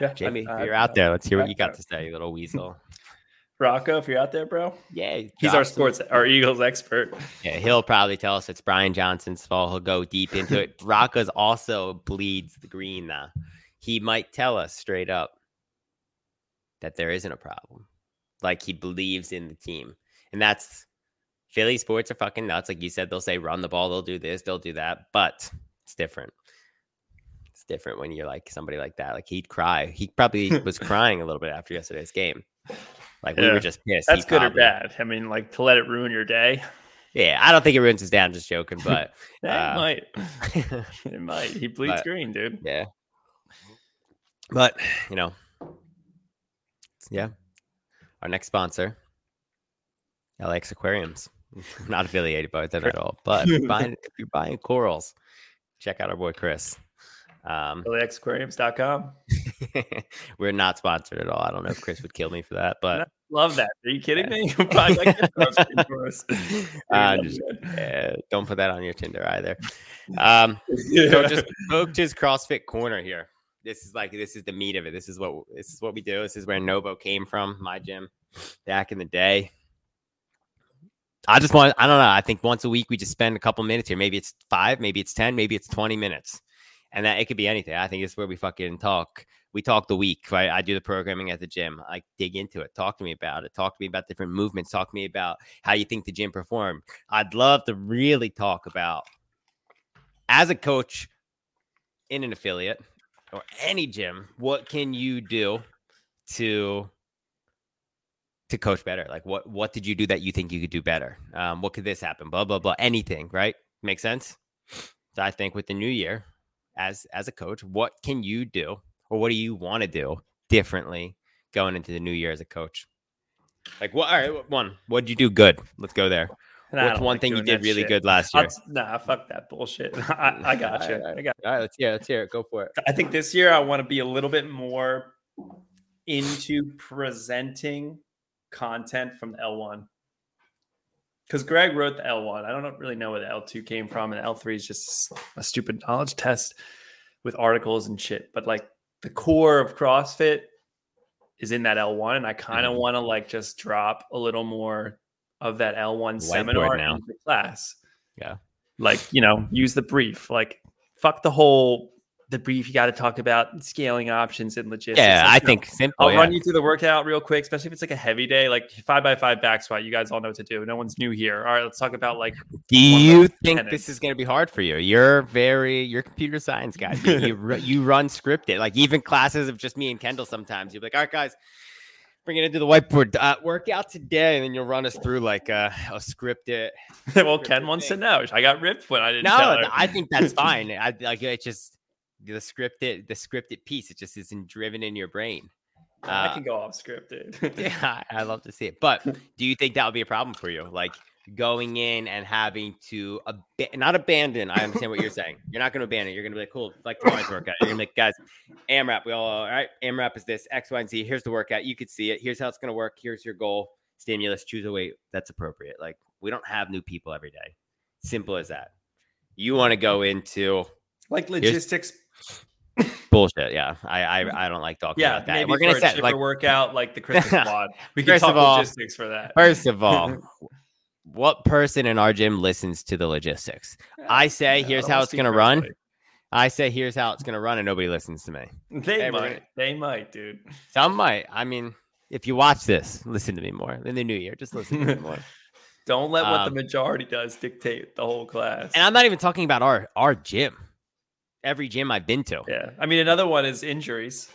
Yeah, Jamie, I- if you're out there, let's hear what you got to say, you little weasel. Rocco, if you're out there, bro, Yeah, he's drop our sports, our Eagles expert. Yeah, he'll probably tell us it's Brian Johnson's fault. He'll go deep into it. Rocco's also bleeds the green now. he might tell us straight up that there isn't a problem. Like he believes in the team. And that's Philly sports are fucking nuts. Like you said, they'll say run the ball, they'll do this, they'll do that, but it's different. It's different when you're like somebody like that. Like he'd cry. He probably was crying a little bit after yesterday's game. Like we Yeah. were just pissed. That's He good or bad. I mean, like to let it ruin your day. Yeah, I don't think it ruins his day. I'm just joking, but Yeah, Uh, it might. It might. He bleeds but- green, dude. yeah. But you know, yeah. Our next sponsor, LX Aquariums. Not affiliated by them at all. But if you're buying, if you're buying corals, check out our boy Chris. Um, LAXaquariums.com. we're not sponsored at all. I don't know if Chris would kill me for that, but Love that. Are you kidding me? Like this grocery for us. uh, just, uh, don't put that on your Tinder either. Um, so just coach's CrossFit corner here. This is like this is the meat of it. This is what this is what we do. This is where Nobo came from, my gym back in the day. I just want I don't know. I think once a week we just spend a couple minutes here. Maybe it's five, maybe it's ten, maybe it's twenty minutes. And that it could be anything. I think it's where we fucking talk. We talk the week, right? I do the programming at the gym. I dig into it. Talk to me about it. Talk to me about different movements. Talk to me about how you think the gym performed. I'd love to really talk about as a coach in an affiliate or any gym, what can you do to to coach better? Like what what did you do that you think you could do better? Um, what could this happen? Blah blah blah. Anything, right? Make sense? So I think with the new year, as as a coach, what can you do or what do you want to do differently going into the new year as a coach? Like what all right, one, what did you do good? Let's go there. What's one like thing you did really shit. good last I'll year? t- Nah, fuck that bullshit. I, I got you. All right, I got. All right, let's yeah, let's hear it. Go for it. I think this year I want to be a little bit more into presenting content from the L1. Because Greg wrote the L1. I don't really know where the L2 came from, and L3 is just a stupid knowledge test with articles and shit. But like the core of CrossFit is in that L1, and I kind of Mhm. want to like just drop a little more of that L1 Whiteboard seminar now. class. Yeah. Like, you know, use the brief. Like, fuck the whole the brief. You got to talk about scaling options and logistics. Yeah, Like, I know, think simple. I'll yeah. run you through the workout real quick, especially if it's like a heavy day, like five by five back squat. You guys all know what to do. No one's new here. All right, let's talk about like Do you think tenants. this is going to be hard for you? You're very, you're computer science guy. You, you, you run scripted. Like even classes of just me and Kendall. Sometimes you're like, all right, guys, bring it into the whiteboard. Uh, workout today, and then you'll run us through like a, a scripted. well, Ken wants to know. I got ripped when I didn't. No. I think that's fine. I like it's just the scripted, the scripted piece. It just isn't driven in your brain. I Uh, can go off scripted. yeah, I love to see it. But do you think that would be a problem for you? Like going in and having to ab- not abandon. I understand what you're saying. You're not going to abandon. You're going to be like, cool, like tomorrow's workout. You're going to be like, guys, AMRAP. We all, all right. AMRAP is this X, Y, and Z. Here's the workout. You could see it. Here's how it's going to work. Here's your goal. Stimulus. Choose a weight that's appropriate. Like we don't have new people every day. Simple as that. You want to go into like logistics. bullshit. Yeah, I I, I don't like talking Yeah, about that. We're gonna set like workout like the Christmas squad. We can talk all- logistics for that. First of all, what person in our gym listens to the logistics? I say, Yeah, here's how it's going to run. I say, here's how it's going to run, and nobody listens to me. They Hey, might. They might, dude. Some might. I mean, if you watch this, listen to me more. In the new year, just listen to me more. Don't let what the Um, majority does dictate the whole class. And I'm not even talking about our our gym. Every gym I've been to. yeah, I mean another one is injuries.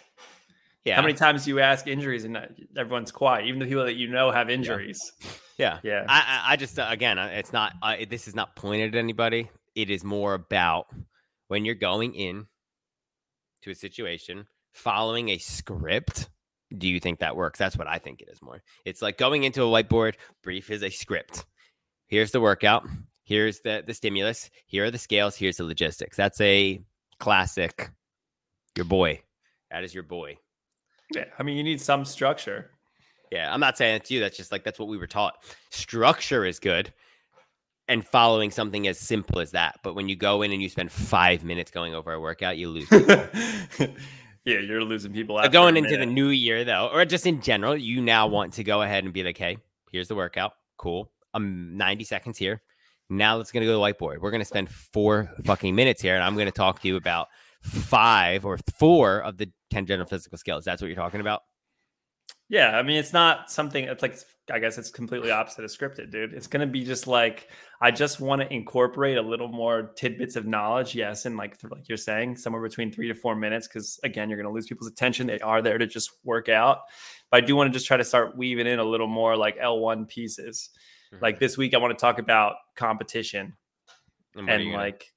Yeah. How many times do you ask injuries and everyone's quiet, even the people that you know have injuries? Yeah. Yeah, yeah. I I just uh, again, it's not. Uh, this is not pointed at anybody. It is more about when you're going in to a situation, following a script. Do you think that works? That's what I think it is more. It's like going into a whiteboard. Brief is a script. Here's the workout. Here's the the stimulus. Here are the scales. Here's the logistics. That's a classic. Your boy. That is your boy. yeah. I mean, you need some structure. Yeah, I'm not saying it's you. That's just like that's what we were taught. Structure is good, and following something as simple as that. But when you go in and you spend five minutes going over a workout, you lose. yeah, you're losing people. After going into the new year, though, or just in general, you now want to go ahead and be like, "Hey, here's the workout. Cool. I'm 90 seconds here. Now let's gonna go to the whiteboard. We're gonna spend four fucking minutes here, and I'm gonna talk to you about five or four of the 10 general physical skills. That's what you're talking about? Yeah, I mean, it's not something. It's like I guess it's completely opposite of scripted, dude. It's gonna be just like I just want to incorporate a little more tidbits of knowledge. Yes, and like like you're saying, somewhere between three to four minutes, because again, you're gonna lose people's attention. They are there to just work out, but I do want to just try to start weaving in a little more like L1 pieces. Mm-hmm. Like this week, I want to talk about competition and, and like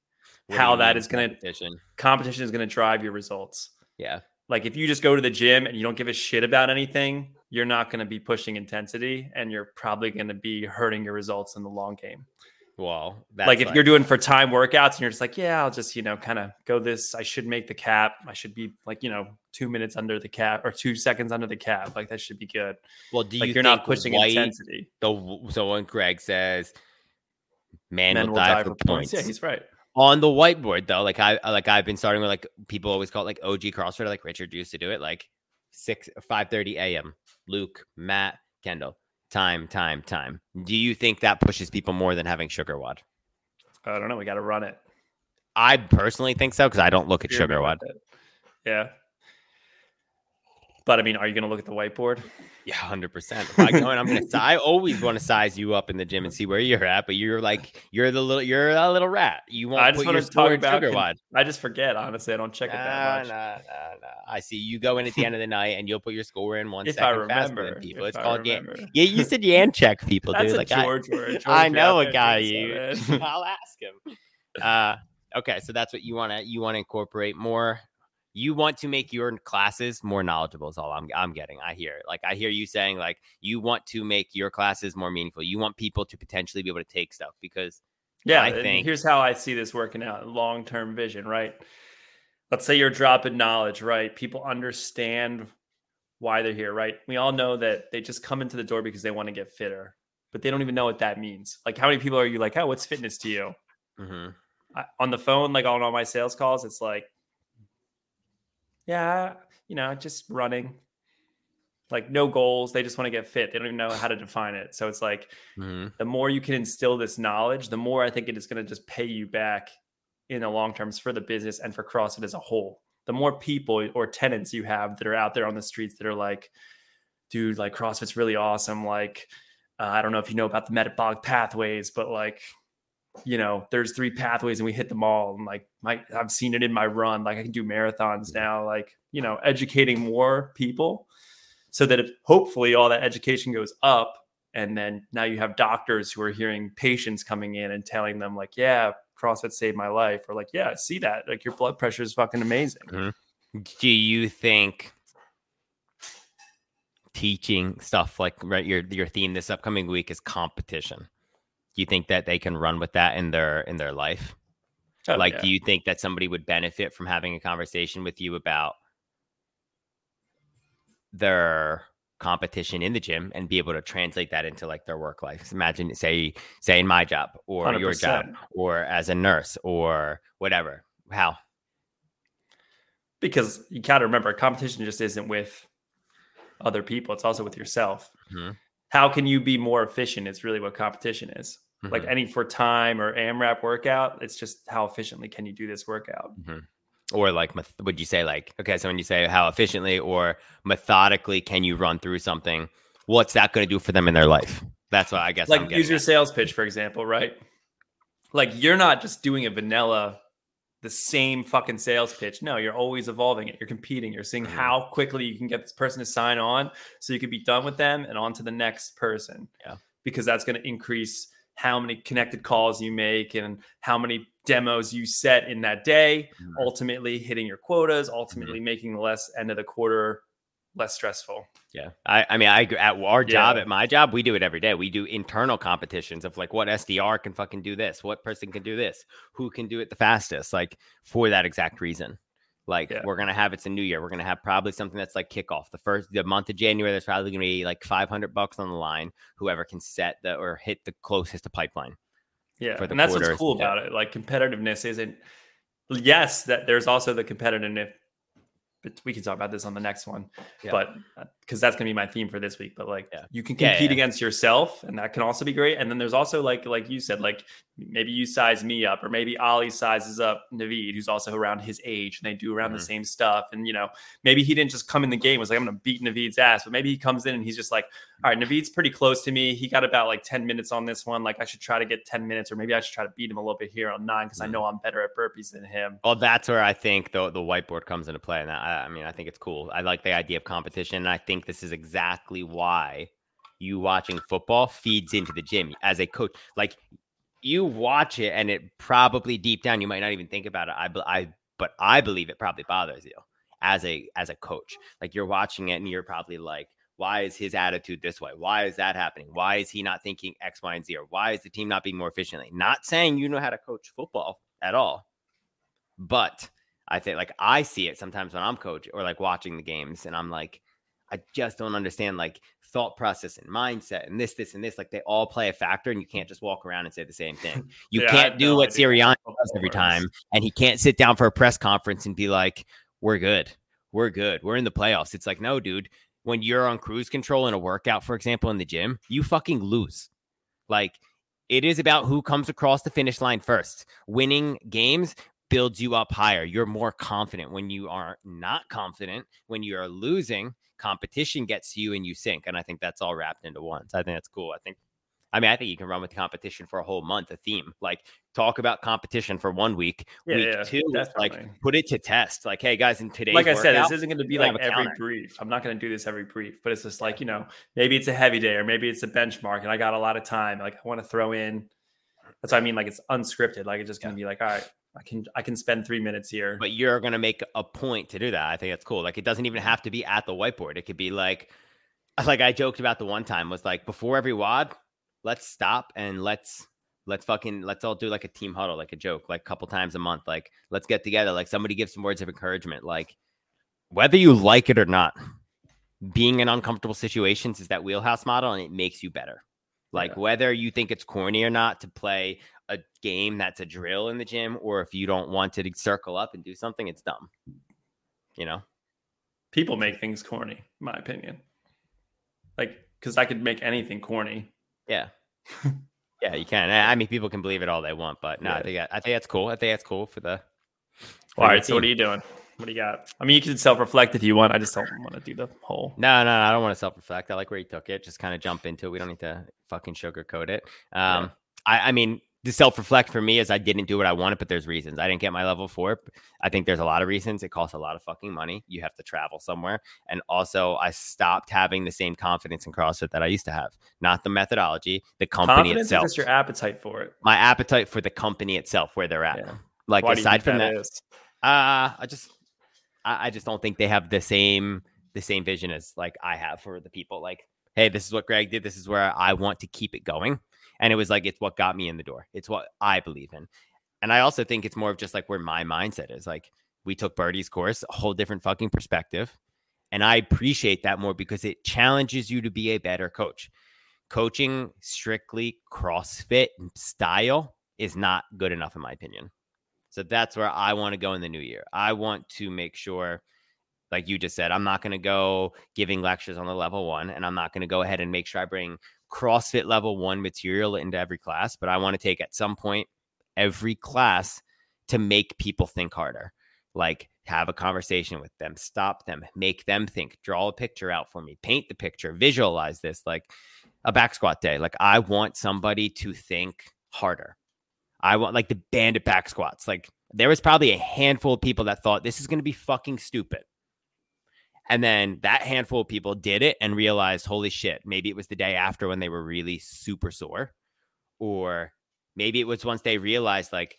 how that is gonna competition? competition is gonna drive your results. Yeah. Like if you just go to the gym and you don't give a shit about anything, you're not going to be pushing intensity and you're probably going to be hurting your results in the long game. Well, like if like... you're doing for time workouts and you're just like, yeah, I'll just, you know, kind of go this. I should make the cap. I should be like, you know, two minutes under the cap or two seconds under the cap. Like that should be good. Well, do like you you're not pushing white, intensity? The, so when Greg says, man, Men will, will die, die for points. points. Yeah, he's right on the whiteboard though. Like I like I've been starting with like people always call it like OG CrossFit, like Richard used to do it, like six five thirty a.m. Luke, Matt, Kendall, time, time, time. Do you think that pushes people more than having Sugar WOD? I don't know. We got to run it. I personally think so because I don't look at Sugar WOD. Yeah, but I mean, are you going to look at the whiteboard? Yeah, hundred percent. I'm gonna. I always want to size you up in the gym and see where you're at, but you're like you're the little you're a little rat. You won't. I just want to talk about sugar WOD. I just forget. Honestly, I don't check it that much. Nah, nah, nah. I see you go in at the end of the night and you'll put your score in one if second I remember, people. It's I called Yan. Yeah, you said Yan check people, That's dude. Like George I, word. George I know a guy. You. I'll ask him. Uh, okay, so that's what you want to you want to incorporate more you want to make your classes more knowledgeable is all I'm I'm getting. I hear like I hear you saying like you want to make your classes more meaningful. You want people to potentially be able to take stuff because yeah, I think here's how I see this working out long term vision, right? Let's say you're dropping knowledge, right? People understand why they're here, right? We all know that they just come into the door because they want to get fitter, but they don't even know what that means. Like, how many people are you like, oh, what's fitness to you? Mm-hmm. I, on the phone, like on all my sales calls, it's like yeah, you know, just running. Like no goals. They just want to get fit. They don't even know how to define it. So it's like mm-hmm. the more you can instill this knowledge, the more I think it is going to just pay you back in the long terms for the business and for CrossFit as a whole. The more people or tenants you have that are out there on the streets that are like, dude, like CrossFit's really awesome. Like, uh, I don't know if you know about the metabolic pathways, but like you know, there's three pathways and we hit them all. And like my I've seen it in my run. Like I can do marathons now, like, you know, educating more people so that if hopefully all that education goes up and then now you have doctors who are hearing patients coming in and telling them like, yeah, CrossFit saved my life, or like, yeah, I see that. Like your blood pressure is fucking amazing. Mm-hmm. Do you think teaching stuff like right your your theme this upcoming week is competition? Do you think that they can run with that in their in their life? Oh, like yeah. do you think that somebody would benefit from having a conversation with you about their competition in the gym and be able to translate that into like their work life? Imagine say say in my job or 100%. your job or as a nurse or whatever. How? Because you gotta remember competition just isn't with other people it's also with yourself. Mm-hmm how can you be more efficient? It's really what competition is. Mm-hmm. like any for time or amrap workout it's just how efficiently can you do this workout? Mm-hmm. or like would you say like okay so when you say how efficiently or methodically can you run through something what's that going to do for them in their life? That's what i guess like use your sales pitch for example right? Like you're not just doing a vanilla the same fucking sales pitch. No, you're always evolving it. You're competing. You're seeing mm-hmm. how quickly you can get this person to sign on so you can be done with them and on to the next person. Yeah. Because that's going to increase how many connected calls you make and how many demos you set in that day, mm-hmm. ultimately hitting your quotas, ultimately mm-hmm. making the less end of the quarter less stressful. Yeah. I, I mean, I at our job, yeah. at my job, we do it every day. We do internal competitions of like what SDR can fucking do this, what person can do this, who can do it the fastest, like for that exact reason. Like yeah. we're gonna have it's a new year. We're gonna have probably something that's like kickoff. The first the month of January, there's probably gonna be like 500 bucks on the line. Whoever can set the or hit the closest to pipeline. Yeah, and that's what's cool about it. Like competitiveness isn't. Yes, that there's also the competitiveness but we can talk about this on the next one. Yeah. But uh, because that's gonna be my theme for this week. But like Yeah. you can compete yeah. against yourself, and that can also be great. And then there's also like like you said, like maybe you size me up, or maybe ali sizes up Naveed, who's also around his age, and they do around the Mhm. same stuff. And you know, maybe he didn't just come in the game was like, I'm gonna beat Naveed's ass, but maybe he comes in and he's just like, all right, Naveed's pretty close to me. He got about like 10 minutes on this one. Like I should try to get 10 minutes, or maybe I should try to beat him a little bit here on nine because I Mhm. know I'm better at burpees than him. Well, that's where I think the the whiteboard comes into play, and I, I mean, I think it's cool. I like the idea of competition, and I think this is exactly why you watching football feeds into the gym as a coach. Like you watch it, and it probably deep down you might not even think about it. I, I, but I believe it probably bothers you as a as a coach. Like you're watching it, and you're probably like. Why is his attitude this way? Why is that happening? Why is he not thinking X, Y, and Z? Or why is the team not being more efficiently? Not saying you know how to coach football at all, but I think like I see it sometimes when I'm coaching or like watching the games, and I'm like, I just don't understand like thought process and mindset and this, this, and this. Like they all play a factor, and you can't just walk around and say the same thing. You Yeah, can't do no what Sirianni does every time, and he can't sit down for a press conference and be like, "We're good, we're good, we're in the playoffs." It's like, no, dude. When you're on cruise control in a workout, for example, in the gym, you fucking lose. Like it is about who comes across the finish line first. Winning games builds you up higher. You're more confident when you are not confident. When you are losing, competition gets to you and you sink. And I think that's all wrapped into one. So I think that's cool. I think, I mean, I think you can run with competition for a whole month, a theme. Like talk about competition for one week. Yeah, week yeah, two, like put it to test. Like, hey guys, in today's like I said, this isn't going to be like every brief. I'm not going to do this every brief, but it's just like, you know, maybe it's a heavy day or maybe it's a benchmark and I got a lot of time. Like I want to throw in. That's what I mean. Like it's unscripted. Like it's just going to be like, all right, I can, I can spend three minutes here. but you're going to make a point to do that. I think that's cool. Like it doesn't even have to be at the whiteboard. It could be like, like I joked about the one time was like before every WOD, let's stop and let's let's fucking let's all do like a team huddle, like a joke, like a couple times a month. Like let's get together. Like somebody give some words of encouragement. Like whether you like it or not, being in uncomfortable situations is that wheelhouse model, and it makes you better. Like Yeah. whether you think it's corny or not to play a game that's a drill in the gym, or if you don't want to circle up and do something, it's dumb. You know? People make things corny, in my opinion. Like, because I could make anything corny. Yeah. yeah, you can. I I mean, people can believe it all they want, but no, I Yeah. think I think that's cool. I think that's cool for the. for All right. So what are you doing? What do you got? I mean, you can self reflect if you want. I just don't want to do the whole. No, no, no, I don't want to self reflect. I like where you took it. Just kind of jump into it. We don't need to fucking sugarcoat it. Um, I, I mean, the self reflect for me is I didn't do what I wanted, but there's reasons. I didn't get my level four. I think there's a lot of reasons. It costs a lot of fucking money. You have to travel somewhere. And also, I stopped having the same confidence in CrossFit that I used to have. Not the methodology, the company Confidence itself. just your appetite for it. my appetite for the company itself, where they're at. Yeah. Like, Why aside from that uh, I just, I, I just don't think they have the same, the same vision as like I have for the people. Like, hey, this is what Greg did. This is where I want to keep it going. And it was like, it's what got me in the door. It's what I believe in. And I also think it's more of just like where my mindset is. Like, we took Birdie's course, a whole different fucking perspective. And I appreciate that more because it challenges you to be a better coach. Coaching strictly CrossFit style is not good enough, in my opinion. So that's where I want to go in the new year. I want to make sure, like you just said, I'm not going to go giving lectures on the level one, and I'm not going to go ahead and make sure I bring CrossFit level one material into every class, but I want to take at some point every class to make people think harder. Like have a conversation with them, stop them, make them think, draw a picture out for me, paint the picture, visualize this like a back squat day. Like I want somebody to think harder. I want like the bandit back squats. Like there was probably a handful of people that thought this is going to be fucking stupid. And then that handful of people did it and realized, holy shit, maybe it was the day after when they were really super sore. Or maybe it was once they realized, like,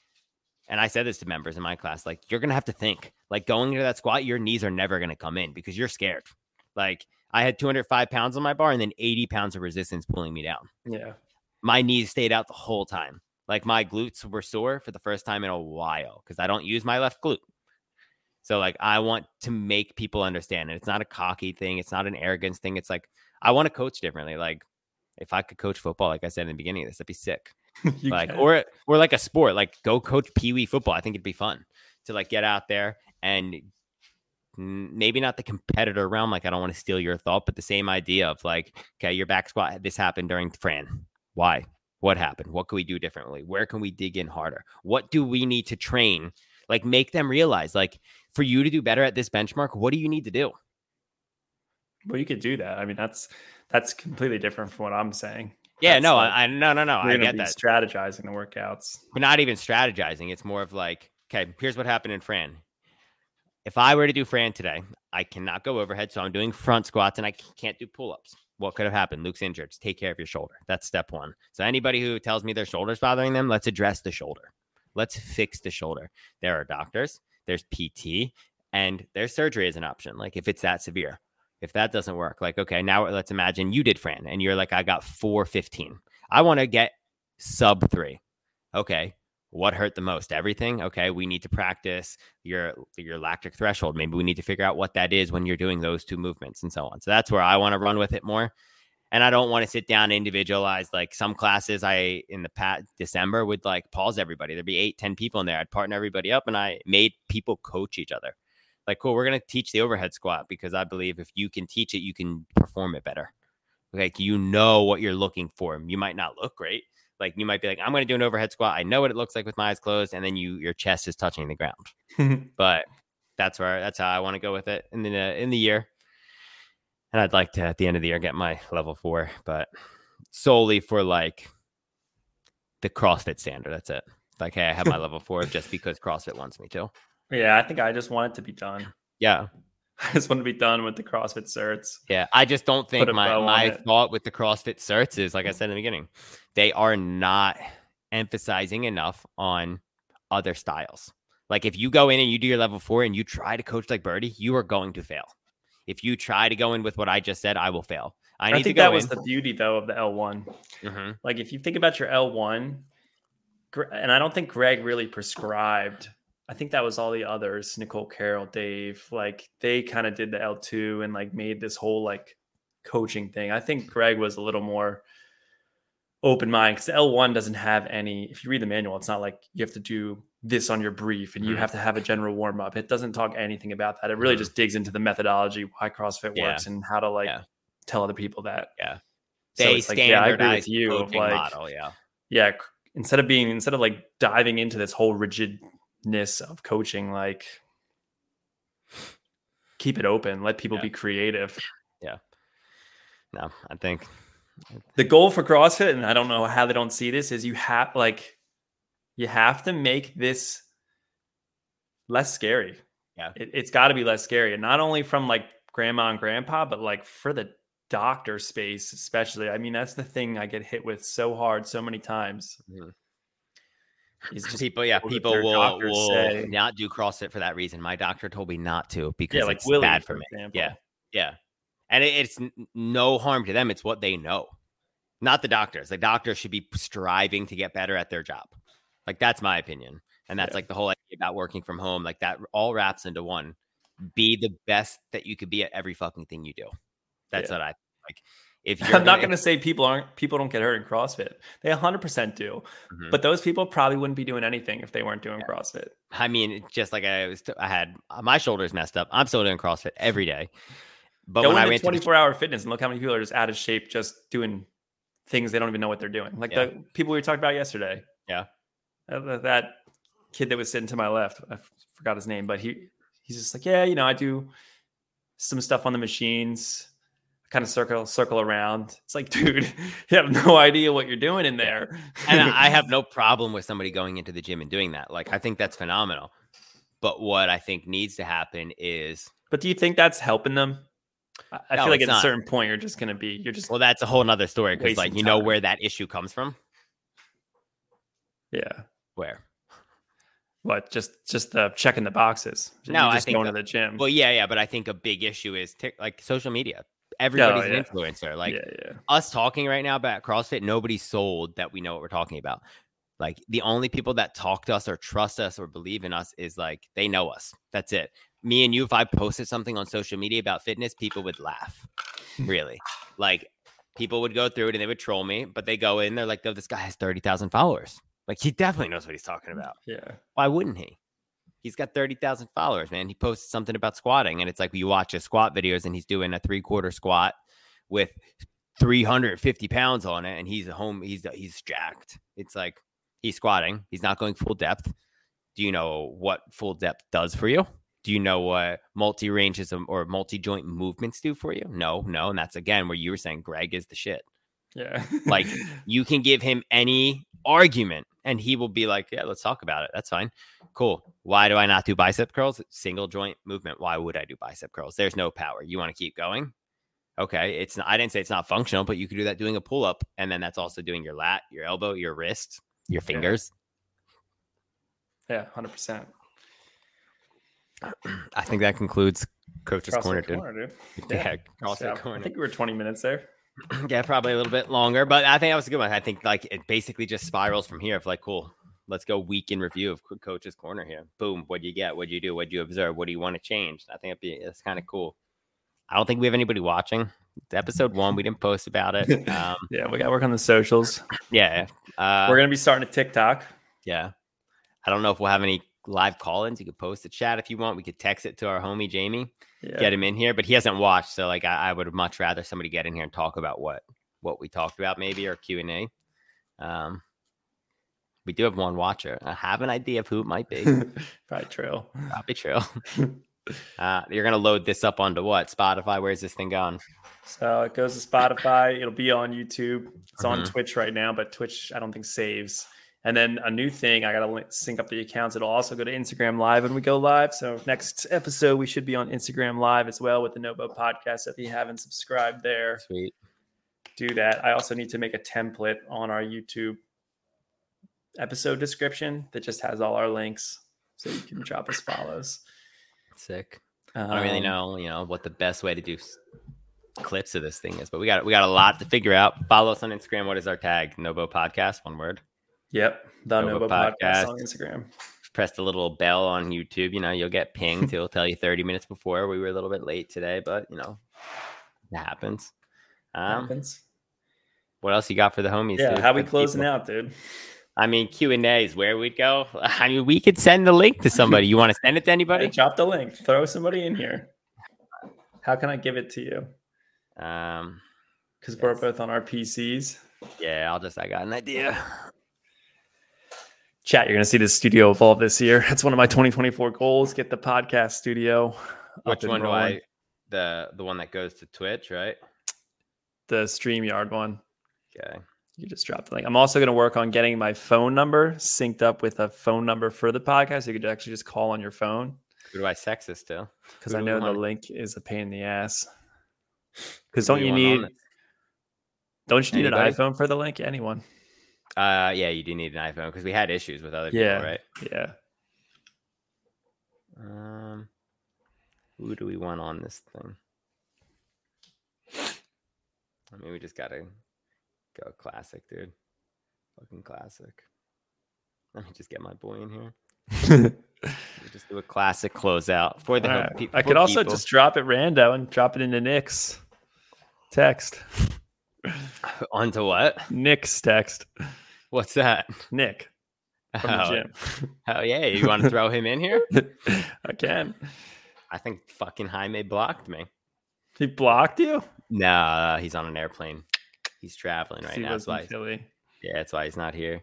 and I said this to members in my class, like, you're going to have to think, like, going into that squat, your knees are never going to come in because you're scared. Like, I had 205 pounds on my bar and then 80 pounds of resistance pulling me down. Yeah. My knees stayed out the whole time. Like, my glutes were sore for the first time in a while because I don't use my left glute. So, like, I want to make people understand. And it's not a cocky thing, it's not an arrogance thing. It's like, I want to coach differently. Like, if I could coach football, like I said in the beginning of this, that'd be sick like can. or or like a sport like go coach pee wee football i think it'd be fun to like get out there and maybe not the competitor realm. Like I don't want to steal your thought, but the same idea of like, okay, your back squat. This happened during Fran. Why? What happened? What can we do differently? Where can we dig in harder? What do we need to train? Like make them realize, like for you to do better at this benchmark, what do you need to do? Well, you could do that. I mean, that's that's completely different from what I'm saying. Yeah, That's no, like, I, no no no. I get that. strategizing the workouts. but not even strategizing. It's more of like, okay, here's what happened in Fran. If I were to do Fran today, I cannot go overhead, so I'm doing front squats and I can't do pull ups. What could have happened? Luke's injured. Just take care of your shoulder. That's step one. So anybody who tells me their shoulder's bothering them, let's address the shoulder. Let's fix the shoulder. There are doctors, there's PT, and there's surgery as an option. Like if it's that severe. If that doesn't work, like okay, now let's imagine you did Fran and you're like, I got 415. I want to get sub three. Okay. What hurt the most? Everything. Okay. We need to practice your your lactic threshold. Maybe we need to figure out what that is when you're doing those two movements and so on. So that's where I want to run with it more. And I don't want to sit down and individualize like some classes I in the past December would like pause everybody. There'd be eight, ten people in there. I'd partner everybody up and I made people coach each other. Like, cool, we're gonna teach the overhead squat because I believe if you can teach it, you can perform it better like you know what you're looking for. You might not look great. Like you might be like, I'm going to do an overhead squat. I know what it looks like with my eyes closed, and then you your chest is touching the ground. But that's where that's how I want to go with it in the in the year. And I'd like to at the end of the year get my level four, but solely for like the CrossFit standard. That's it. Like, hey, I have my level four just because CrossFit wants me to. yeah, I think I just want it to be done. Yeah, I just want to be done with the CrossFit certs. Yeah, I just don't think my my thought with the CrossFit certs is like I mm. said in the beginning, they are not emphasizing enough on other styles. Like if you go in and you do your level four and you try to coach like Birdie, you are going to fail. If you try to go in with what I just said, I will fail. I I, think that was in. the beauty though of the L1. Mhm. Like if you think about your L1, and I don't think Greg really prescribed. I think that was all the others, Nicole Carroll, Dave, like they kind of did the L2 and like made this whole like coaching thing. I think Greg was a little more open mind because L1 doesn't have any. If you read the manual, it's not like you have to do this on your brief and you Mhm. have to have a general warm up. It doesn't talk anything about that. It really Mhm. just digs into the methodology, why CrossFit Yeah. works, and how to like Yeah. tell other people that. Yeah. So They it's like, yeah, I agree standardize with you. Of like, model. Yeah. yeah, instead of being instead of like diving into this whole rigidness of coaching, like keep it open, let people Yeah. be creative. Yeah. No, I think The goal for CrossFit, and I don't know how they don't see this, is you have like you have to make this less scary. Yeah. It, it's got to be less scary, and not only from like grandma and grandpa, but like for the doctor space, especially. I mean, that's the thing I get hit with so hard so many times. Mhm. Is just people, yeah, people will, will say? not do CrossFit for that reason. My doctor told me not to because yeah, like it's Willie, bad for me. example. Yeah. Yeah. And it, it's no harm to them. It's what they know, not the doctors. The doctors should be striving to get better at their job. Like, that's my opinion. And that's Yeah. like the whole idea about working from home. Like, that all wraps into one be the best that you could be at every fucking thing you do. That's Yeah. what I like. If you're I'm not going to say people aren't people don't get hurt in CrossFit. They 100% do. Mhm. But those people probably wouldn't be doing anything if they weren't doing CrossFit. I mean, just like I was, I had my shoulders messed up. I'm still doing CrossFit every day. But Go when I went to the 24 hour fitness and look how many people are just out of shape just doing things they don't even know what they're doing. Like Yeah. the people we talked about yesterday. Yeah. Th- that kid that was sitting to my left, I forgot his name, but he he's just like, yeah, you know, I do some stuff on the machines, kind of circle circle around. It's like, dude, you have no idea what you're doing in there. and I have no problem with somebody going into the gym and doing that. Like I think that's phenomenal. But what I think needs to happen is But do you think that's helping them? I I No, feel like at not. a certain point, you're just going to be, you're just, well, that's a whole nother story because like you know where that issue comes from. yeah. Where? What? Just, just the checking the boxes. No, I just think going that- to the gym. Well, yeah, yeah, but I think a big issue is tic- like social media. Everybody's oh, yeah. an influencer. Like yeah, yeah. us talking right now about CrossFit, nobody sold that we know what we're talking about. Like the only people that talk to us or trust us or believe in us is like they know us. That's it. Me and you, if I posted something on social media about fitness, people would laugh. Really. like people would go through it and they would troll me, but they go in, they're like, oh, this guy has 30,000 followers. Like he definitely knows what he's talking mm, about. Yeah. Why wouldn't he? He's got 30,000 followers, man. He posted something about squatting, and it's like you watch his squat videos, and he's doing a three quarter squat with 350 pounds on it, and he's a home, he's he's jacked. It's like he's squatting, he's not going full depth. Do you know what full depth does for you? Do you know what multi ranges or multi joint movements do for you? No, no. And that's again where you were saying Greg is the shit. Yeah. Like you can give him any argument and he will be like, yeah, let's talk about it. That's fine. Cool. Why do I not do bicep curls? Single joint movement. Why would I do bicep curls? There's no power. You want to keep going? Okay. It's not, I didn't say it's not functional, but you could do that doing a pull up. And then that's also doing your lat, your elbow, your wrist, your fingers. Yeah, 100%. I think that concludes Coach's CrossFit Corner, dude. Corner, dude. Yeah, Yeah. I think we were 20 minutes there. yeah, probably a little bit longer, but I think that was a good one. I think like it basically just spirals from here. Of like, cool, let's go week in review of Co- Coach's Corner here. Boom, what do you get? What do you do? What do you observe? What do you want to change? I think it'd be it's kind of cool. I don't think we have anybody watching. It's episode one, we didn't post about it. Um, Yeah, we got to work on the socials. yeah, uh, we're going to be starting a TikTok. yeah. I don't know if we'll have any live call-ins. You could post a chat if you want. We could text it to our homie Jamie. Yeah. get him in here, but he hasn't watched. So like I, I would much rather somebody get in here and talk about what what we talked about, maybe or Q and A. Um, we do have one watcher. I have an idea of who it might be. Probably true. Probably true. Uh, you're gonna load this up onto what? Spotify? Where's this thing going? So it goes to Spotify. It'll be on YouTube. It's on Mhm. Twitch right now, but Twitch I don't think saves. And then a new thing, I gotta sync up the accounts. It'll also go to Instagram Live when we go live. So next episode, we should be on Instagram Live as well with the Nobo Podcast. If you haven't subscribed there, Sweet. do that. I also need to make a template on our YouTube episode description that just has all our links, so you can drop us follows. Sick. I don't really Um, know, you know, what the best way to do clips of this thing is, but we got we got a lot to figure out. Follow us on Instagram. What is our tag? Nobo Podcast. One word. Yep, the Nobo Podcast Podcast. on Instagram. press the little bell on YouTube, you know, you'll get pinged. It'll tell you 30 minutes before. We were a little bit late today, but you know, it happens. Um, Happens. what else you got for the homies? Yeah, dude, how we closing people? out, dude? I mean, Q and A is where we'd go. I mean, we could send the link to somebody. You want to send it to Hey, anybody? drop the link. Throw somebody in here. How can I give it to you? Um, Because we're both on our PCs. yeah, I'll just. I got an idea. Chat, you're gonna see the studio evolve this year. That's one of my 2024 goals. Get the podcast studio. Which one do. I? The the one that goes to Twitch, right? The StreamYard one. Okay. You just dropped the link. I'm also gonna work on getting my phone number synced up with a phone number for the podcast. You could actually just call on your phone. Who do I sex this to? Because I know the link is a pain in the ass. Because don't you we want on need don't you need an iPhone for the link? Anyone? Uh, yeah, you do need an iPhone because we had issues with other Yeah. people, right? Yeah. Um, who do we want on this thing? I mean, we just gotta go classic, dude. Fucking classic. Let me just get my boy in here. We'll just do a classic closeout for the ho- right. pe- I could also people. just drop it rando and drop it into Nick's text. onto what? Nick's text. What's that? Nick from the Oh, gym. hell yeah! You want to throw him in here? I can. I think fucking Jaime blocked me. He blocked you? No, he's on an airplane. He's traveling right he now. That's why. Philly. Yeah, that's why he's not here.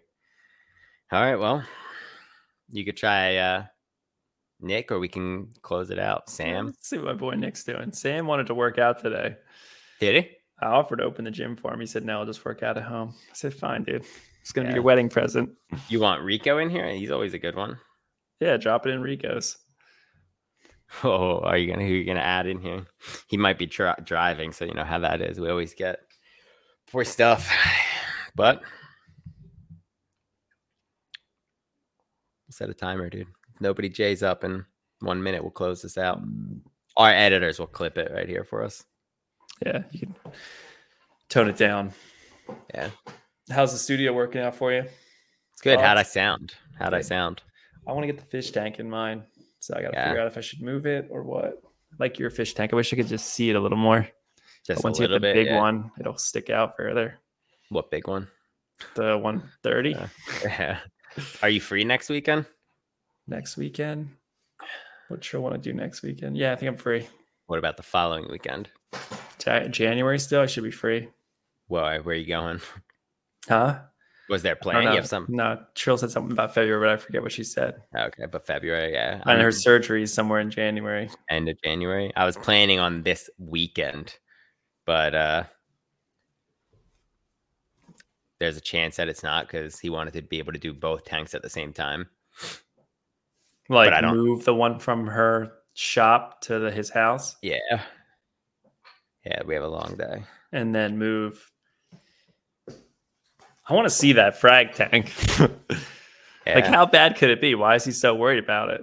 All right, well, you could try uh Nick, or we can close it out. Sam, Let's see what my boy Nick's doing. Sam wanted to work out today. did he? I offered to open the gym for him. He said, no, I'll just work out at home. I said, fine, dude. It's going to Yeah. be your wedding present. You want Rico in here? He's always a good one. Yeah, drop it in Rico's. Oh, are you gonna who you gonna add in here? He might be dri- driving, so you know how that is. We always get poor stuff, but set a timer, dude. If nobody jays up in one minute, we'll close this out. Our editors will clip it right here for us. Yeah, you can tone it down. Yeah. How's the studio working out for you? It's good. How'd I sound? How'd I sound? I want to get the fish tank in mine. So I got to Yeah. figure out if I should move it or what. Like your fish tank. I wish I could just see it a little more. Just But once a you get the bit. big yeah. one, it'll stick out further. What big one? The 130 Yeah. Uh, yeah. Are you free next weekend? next weekend. What show want to do next weekend? Yeah, I think I'm free. What about the following weekend? January still, I should be free. Where where are you going? Huh? Was there plan? don't You have some No, Trill said something about February, but I forget what she said. okay, but February, yeah. And her surgery is somewhere in January. end of January. I was planning on this weekend, but uh there's a chance that it's not because he wanted to be able to do both tanks at the same time. Like I don't- move the one from her shop to the, his house, Yeah. Yeah, we have a long day. and then move. I want to see that frag tank. Yeah. Like, how bad could it be? Why is he so worried about it?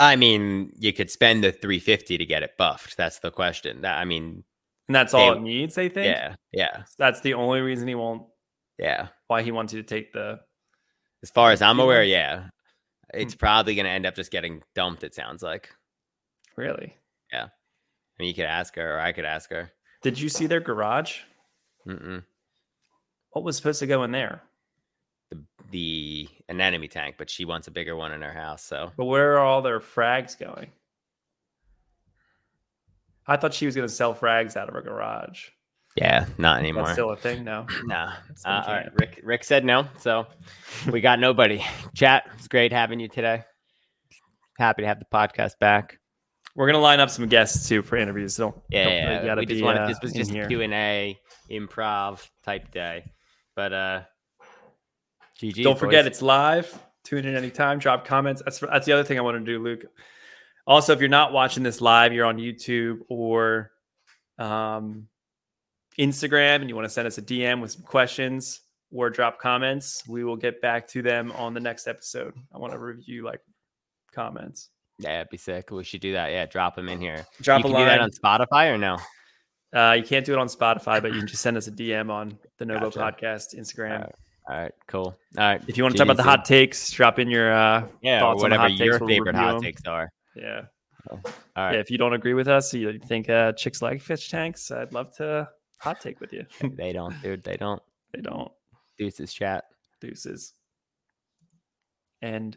I mean, you could spend the 350 to get it buffed. That's the question. That, I mean, And that's all They- it needs. They think. yeah, yeah, That's the only reason he won't. yeah. Why he wants you to take the. As far as I'm aware, yeah. It's Hmm. probably going to end up just getting dumped, it sounds like. Really? Yeah. I mean, you could ask her, or I could ask her. Did you see their garage? Mm-mm. What was supposed to go in there? The, the anemone tank, but she wants a bigger one in her house. So But where are all their frags going? I thought she was going to sell frags out of her garage. yeah, not That's anymore. still a thing no. So Uh, all right. Rick Rick said no. So we got nobody. Chat, it's great having you today. Happy to have the podcast back. We're gonna line up some guests too for interviews. So don't, Yeah, don't yeah, really we just be, wanted uh, this was just a Q&A improv type day. But uh GG. Don't forget boys. it's live. Tune in anytime. Drop comments. That's that's the other thing I want to do, Luke. Also, if you're not watching this live, you're on YouTube or um, Instagram, and you want to send us a DM with some questions or drop comments, we will get back to them on the next episode. I want to review like comments. Yeah, it'd be sick. We should do that. Yeah, drop them in here. Drop you a can do that line. on Spotify or no? Uh, you can't do it on Spotify, but you can just send us a DM on the Nobo Gotcha. Podcast Instagram. Alright. All right, cool. All right. If you want to talk about the hot takes, drop in your uh, yeah, thoughts on whatever hot your takes, we'll favorite review hot takes are. yeah. All right. Yeah, if you don't agree with us, you think uh, chicks like fish tanks, I'd love to hot take with you. They don't, dude. They don't. they don't. Deuces chat. Deuces. And